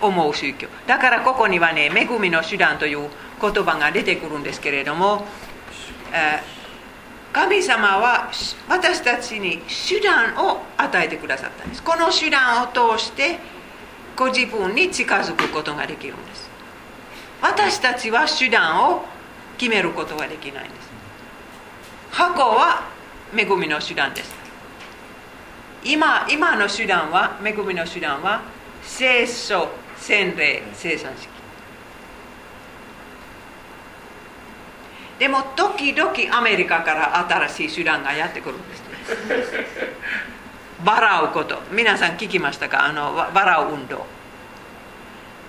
思う宗教。だからここにはね恵みの手段という言葉が出てくるんですけれども、えー神様は私たちに手段を与えてくださったんです。この手段を通してご自分に近づくことができるんです。私たちは手段を決めることができないんです。箱は恵みの手段です。今今の手段は恵みの手段は聖書洗礼生産式。でも時々アメリカから新しい手段がやってくるんです払うこと。皆さん聞きましたか？あのわ払う運動。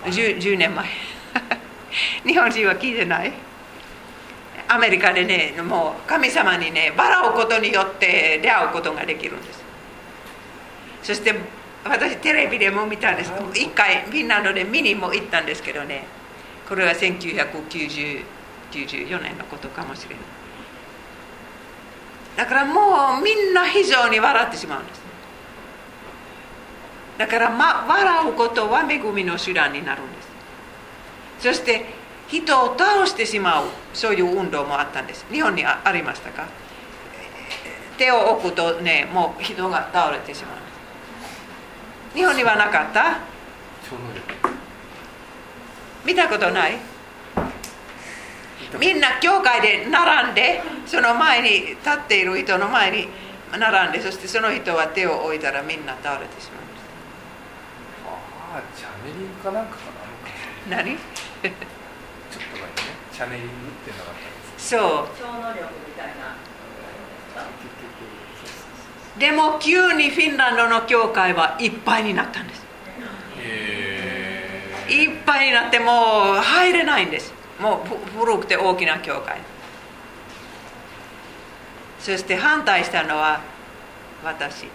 10, 10年前。*laughs* 日本人は聞いてない？アメリカでねもう神様にね払うことによって出会うことができるんです。そして私テレビでも見たんです。一回フィンランドで見にも行ったんですけどね。これは1990 94年のことかもしれない。だからもうみんな非常に笑ってしまうんです。だから、ま、笑うことは恵みの手段になるんです。そして人を倒してしまうそういう運動もあったんです。日本にあありましたか？手を置くとねもう人が倒れてしまうんです。日本にはなかった？見たことない？みんな教会で並んでその前に立っている人の前に並んでそしてその人は手を置いたらみんな倒れてしまう。んああチャネリングかなんかかな何？ちょっと前にねチャネリングってなかったんです。そう。超能力みたいな。でも急にフィンランドの教会はいっぱいになったんです。いっぱいになってもう入れないんですもうふ古くて大きな教会。そして反対したのは私。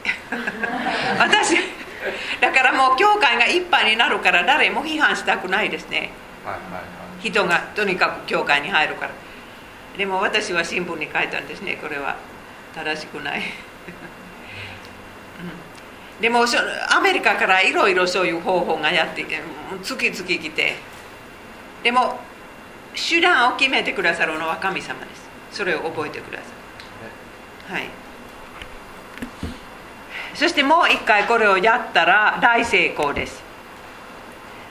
*laughs* 私。だからもう教会がいっぱいになるから誰も批判したくないですね。はいはいはい人がとにかく教会に入るから。でも私は新聞に書いたんですね。これは正しくない、うん。でもそアメリカからいろいろそういう方法がやって月々来て。でも手段を決めてくださるのは神様です。それを覚えてください。はい。そしてもう一回これをやったら大成功です。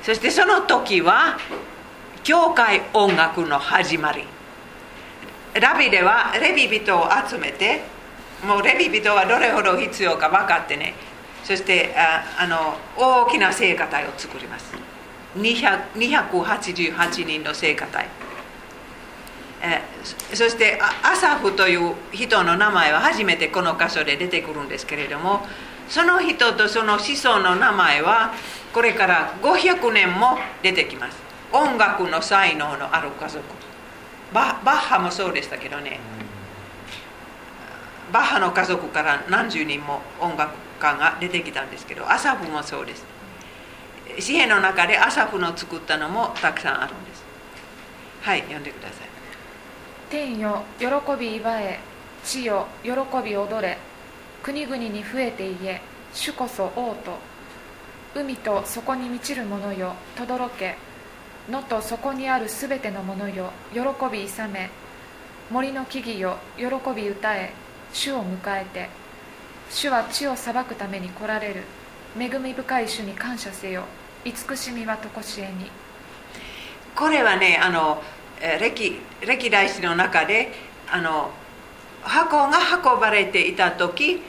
そしてその時は教会音楽の始まり。ラビではレビ人を集めてもうレビ人はどれほど必要か分かってね。そしてああの大きな聖歌隊を作ります。288人の聖歌隊。そしてアサフという人の名前は初めてこの箇所で出てくるんですけれどもその人とその子孫の名前はこれから500年も出てきます。音楽の才能のある家族。バッハもそうでしたけどね。バッハの家族から何十人も音楽家が出てきたんですけどアサフもそうです。詩篇の中でアサフの作ったのもたくさんあるんです。はい読んでください。天よ喜び祝え地よ喜び踊れ国々に増えて言え主こそ王と海とそこに満ちる者よ轟け野とそこにあるすべてのものよ喜び勇め森の木々よ喜び歌え主を迎えて主は地を裁くために来られる。恵み深い主に感謝せよ。慈しみはとこしえに。これはねあの歴歴代史の中であの箱が運ばれていた時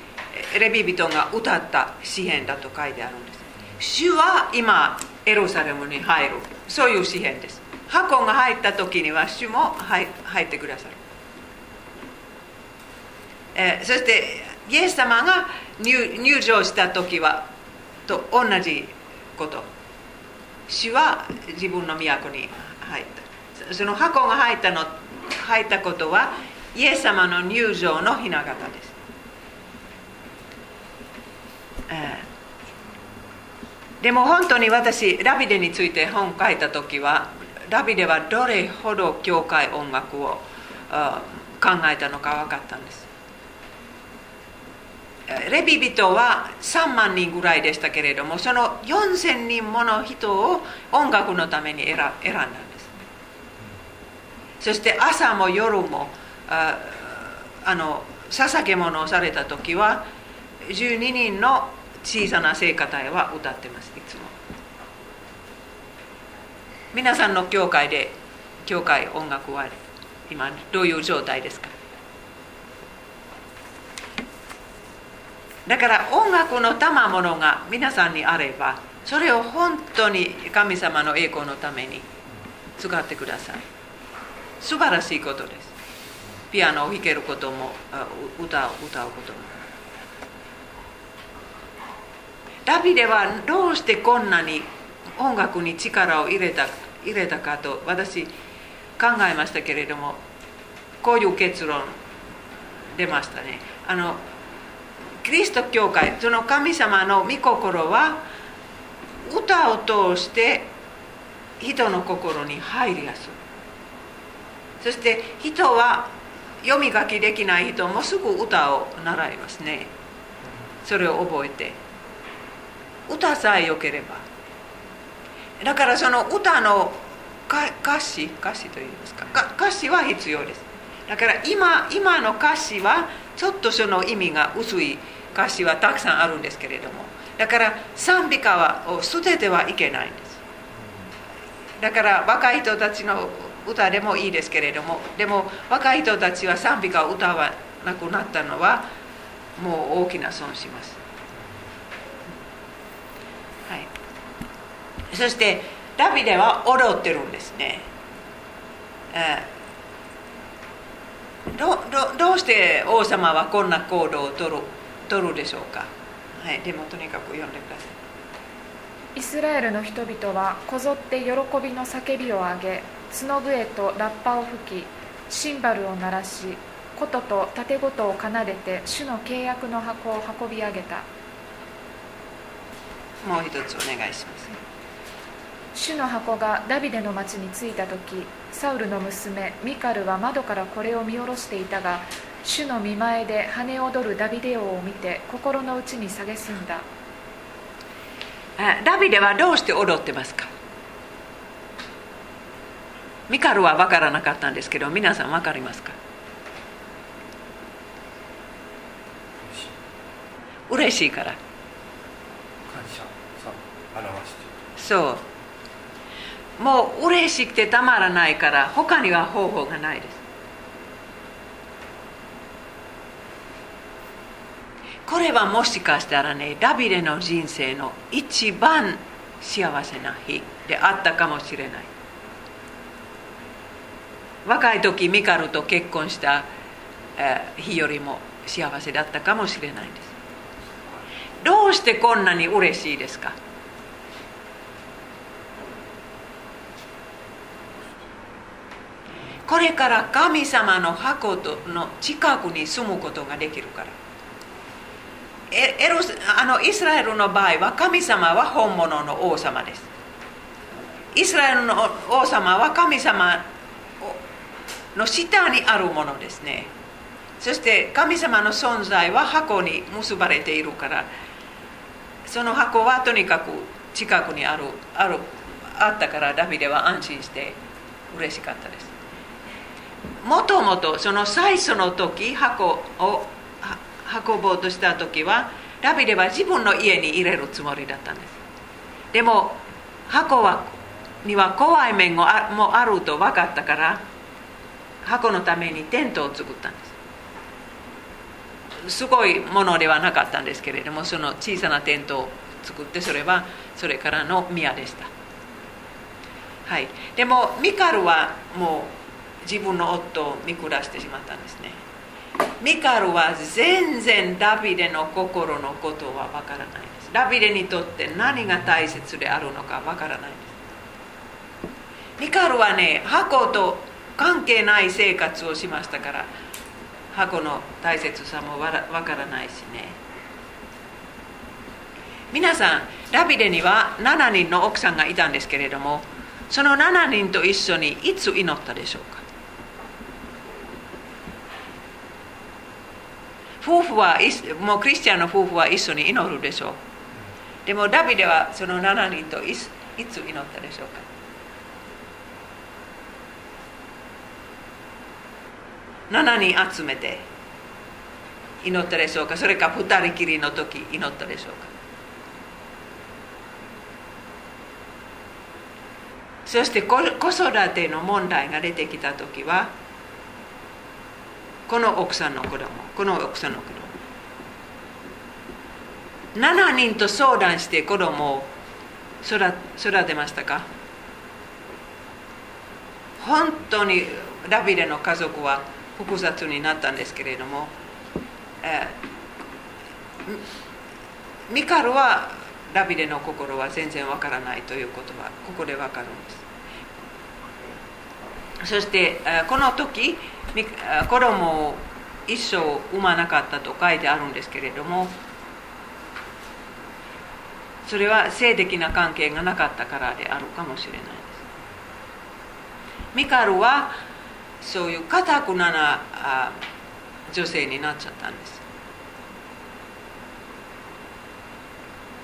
えーレビ人が歌った詩篇だと書いてあるんです。主は今エルサレムに入る。そういう詩篇です。箱が入った時には主も入入ってくださる、えーそしてイエス様が入入場した時はと同じこと。主は自分の都に入った。その箱が入ったの入ったことはイエス様の入場の雛形です、えーでも本当に私ラビデについて本書いた時はラビデはどれほど教会音楽を考えたのか分かったんです。レビ人は3万人ぐらいでしたけれどもその4000人もの人を音楽のために選んだんですそして朝も夜もああの捧げ物をされた時は12人の小さな聖歌隊は歌ってますいつも皆さんの教会で教会音楽は今どういう状態ですかだから音楽の賜物が皆さんにあればそれを本当に神様の栄光のために使ってください。素晴らしいことです。ピアノを弾けることも歌を歌うことも。ダビデはどうしてこんなに音楽に力を入れた入れたかと私考えましたけれどもこういう結論出ましたね。あのキリスト教会その神様の御心は歌を通して人の心に入りやすい。そして人は読み書きできない人もすぐ歌を習いますね。それを覚えて。歌さえよければ。だからその歌の歌詞歌詞といいますか歌詞は必要です。だから今今の歌詞はちょっとその意味が薄い歌詞はたくさんあるんですけれどもだから賛美歌はを捨ててはいけないんです。だから若い人たちの歌でもいいですけれどもでも若い人たちは賛美歌を歌わなくなったのはもう大きな損します。はい。そしてダビデは踊ってるんですね、えーどどどうして王様はこんな行動を取る取るでしょうか、はい、でもとにかく読んでください。イスラエルの人々はこぞって喜びの叫びを上げ角笛とラッパを吹きシンバルを鳴らし琴と盾琴を奏でて主の契約の箱を運び上げた。もう一つお願いします主の箱がダビデの町に着いた時サウルの娘ミカルは窓からこれを見下ろしていたが主の見前で羽踊るダビデ王を見て心の内に蔑んだ。あダビデはどうして踊ってますか？ミカルは分からなかったんですけど皆さん分かりますか？嬉しいから。感謝さ表して。そうもう嬉しくてたまらないから他には方法がないです。これはもしかしたらねダビデの人生の一番幸せな日であったかもしれない。若い時ミカルと結婚した、日よりも幸せだったかもしれないです。どうしてこんなに嬉しいですか？これから神様の箱の近くに住むことができるから。エエロスあのイスラエルの場合は神様は本物の王様です。イスラエルの王様は神様の下にあるものですね。そして神様の存在は箱に結ばれているからその箱はとにかく近くにあるあるあったからダビデは安心して嬉しかったです。もともとその最初の時箱を運ぼうとした時はダビデは自分の家に入れるつもりだったんです。でも箱はには怖い面もあると分かったから箱のためにテントを作ったんです。すごいものではなかったんですけれどもその小さなテントを作ってそれはそれからの宮でした。はい。でもミカルはもう自分の夫を見下してしまったんですね。ミカルは全然ダビデの心のことはわからないです。ダビデにとって何が大切であるのかわからないです。ミカルはね箱と関係ない生活をしましたから箱の大切さもわからないしね。皆さんダビデには7人の奥さんがいたんですけれどもその7人と一緒にいつ祈ったでしょうか？夫婦はもうクリスチャンの夫婦は一緒に祈るでしょうでもダビデはその7人といつ祈ったでしょうか7人集めて祈ったでしょうかそれか2人きりの時祈ったでしょうかそして子育ての問題が出てきた時はこの奥さんの子供。この奥さんの子供。7人と相談して子供を育てましたか？本当にダビデの家族は複雑になったんですけれども、ミカルはダビデの心は全然わからないということはここでわかるんです。そしてこの時子供を一生産まなかったと書いてあるんですけれどもそれは性的な関係がなかったからであるかもしれないです。ミカルはそういうかたくなな女性になっちゃったんです。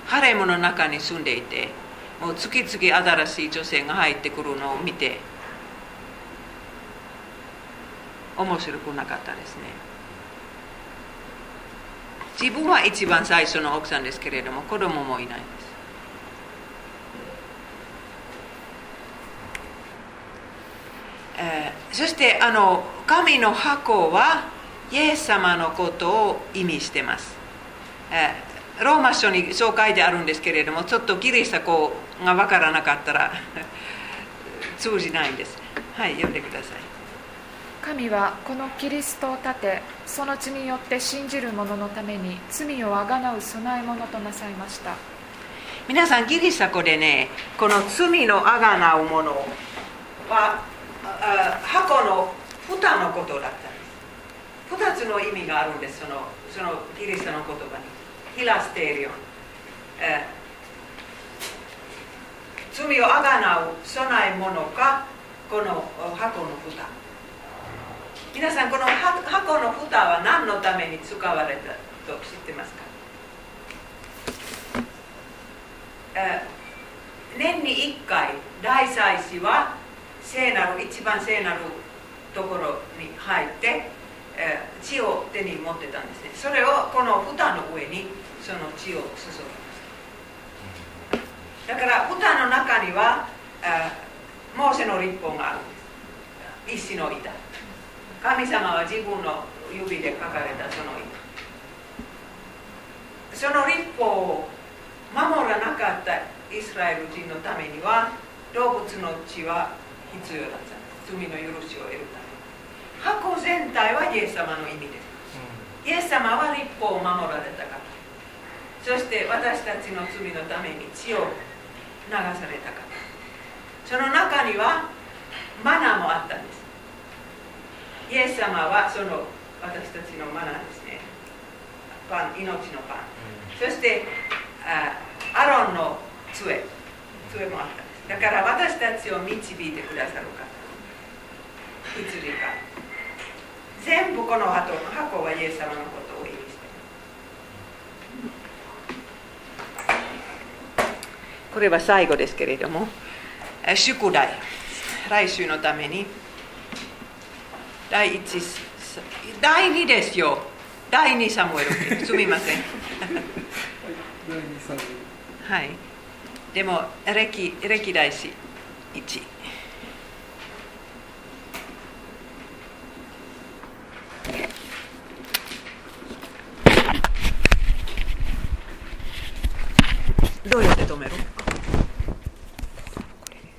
ハレムの中に住んでいてもう次々新しい女性が入ってくるのを見て面白くなかったですね。自分は一番最初の奥さんですけれども子供もいないです。えー、そしてあの神の箱はイエス様のことを意味してます、えー、ローマ書にそう書いてあるんですけれどもちょっとギリシャ語が分からなかったら *laughs* 通じないんです。はい読んでください。神はこのキリストを立てその血によって信じる者のために罪をあがなう供え物となさいました。皆さんギリシャ語でねこの罪のあがなうものは箱の蓋のことだったんです。2つの意味があるんですそのそのギリシャの言葉に。ヒラステリオン、えー、罪をあがなう備え物かこの箱の蓋。皆さんこの箱の蓋は何のために使われたと知ってますか、年に1回大祭司は聖なる一番聖なるところに入って、血を手に持ってたんですね。それをこの蓋の上にその血を注ぎます。だから蓋の中には、モーセの立法があるんです。石の板。神様は自分の指で書かれたその板その立法を守らなかったイスラエル人のためには動物の血は必要だった。罪の許しを得るため。箱全体はイエス様の意味です、うん、イエス様は立法を守られたからそして私たちの罪のために血を流されたからその中にはマナーもあったんですイエス様はその私たちのマナーですね。パン命のパン、うん、そしてあアロンの杖。杖もあっただから私たちを導いてくださる方羊か。全部この後の箱はイエス様のことを意味して。これは最後ですけれども。え宿題。来週のために第一第2ですよ。第2サムエルすみません。はい。でも歴歴代史1どうやって止める？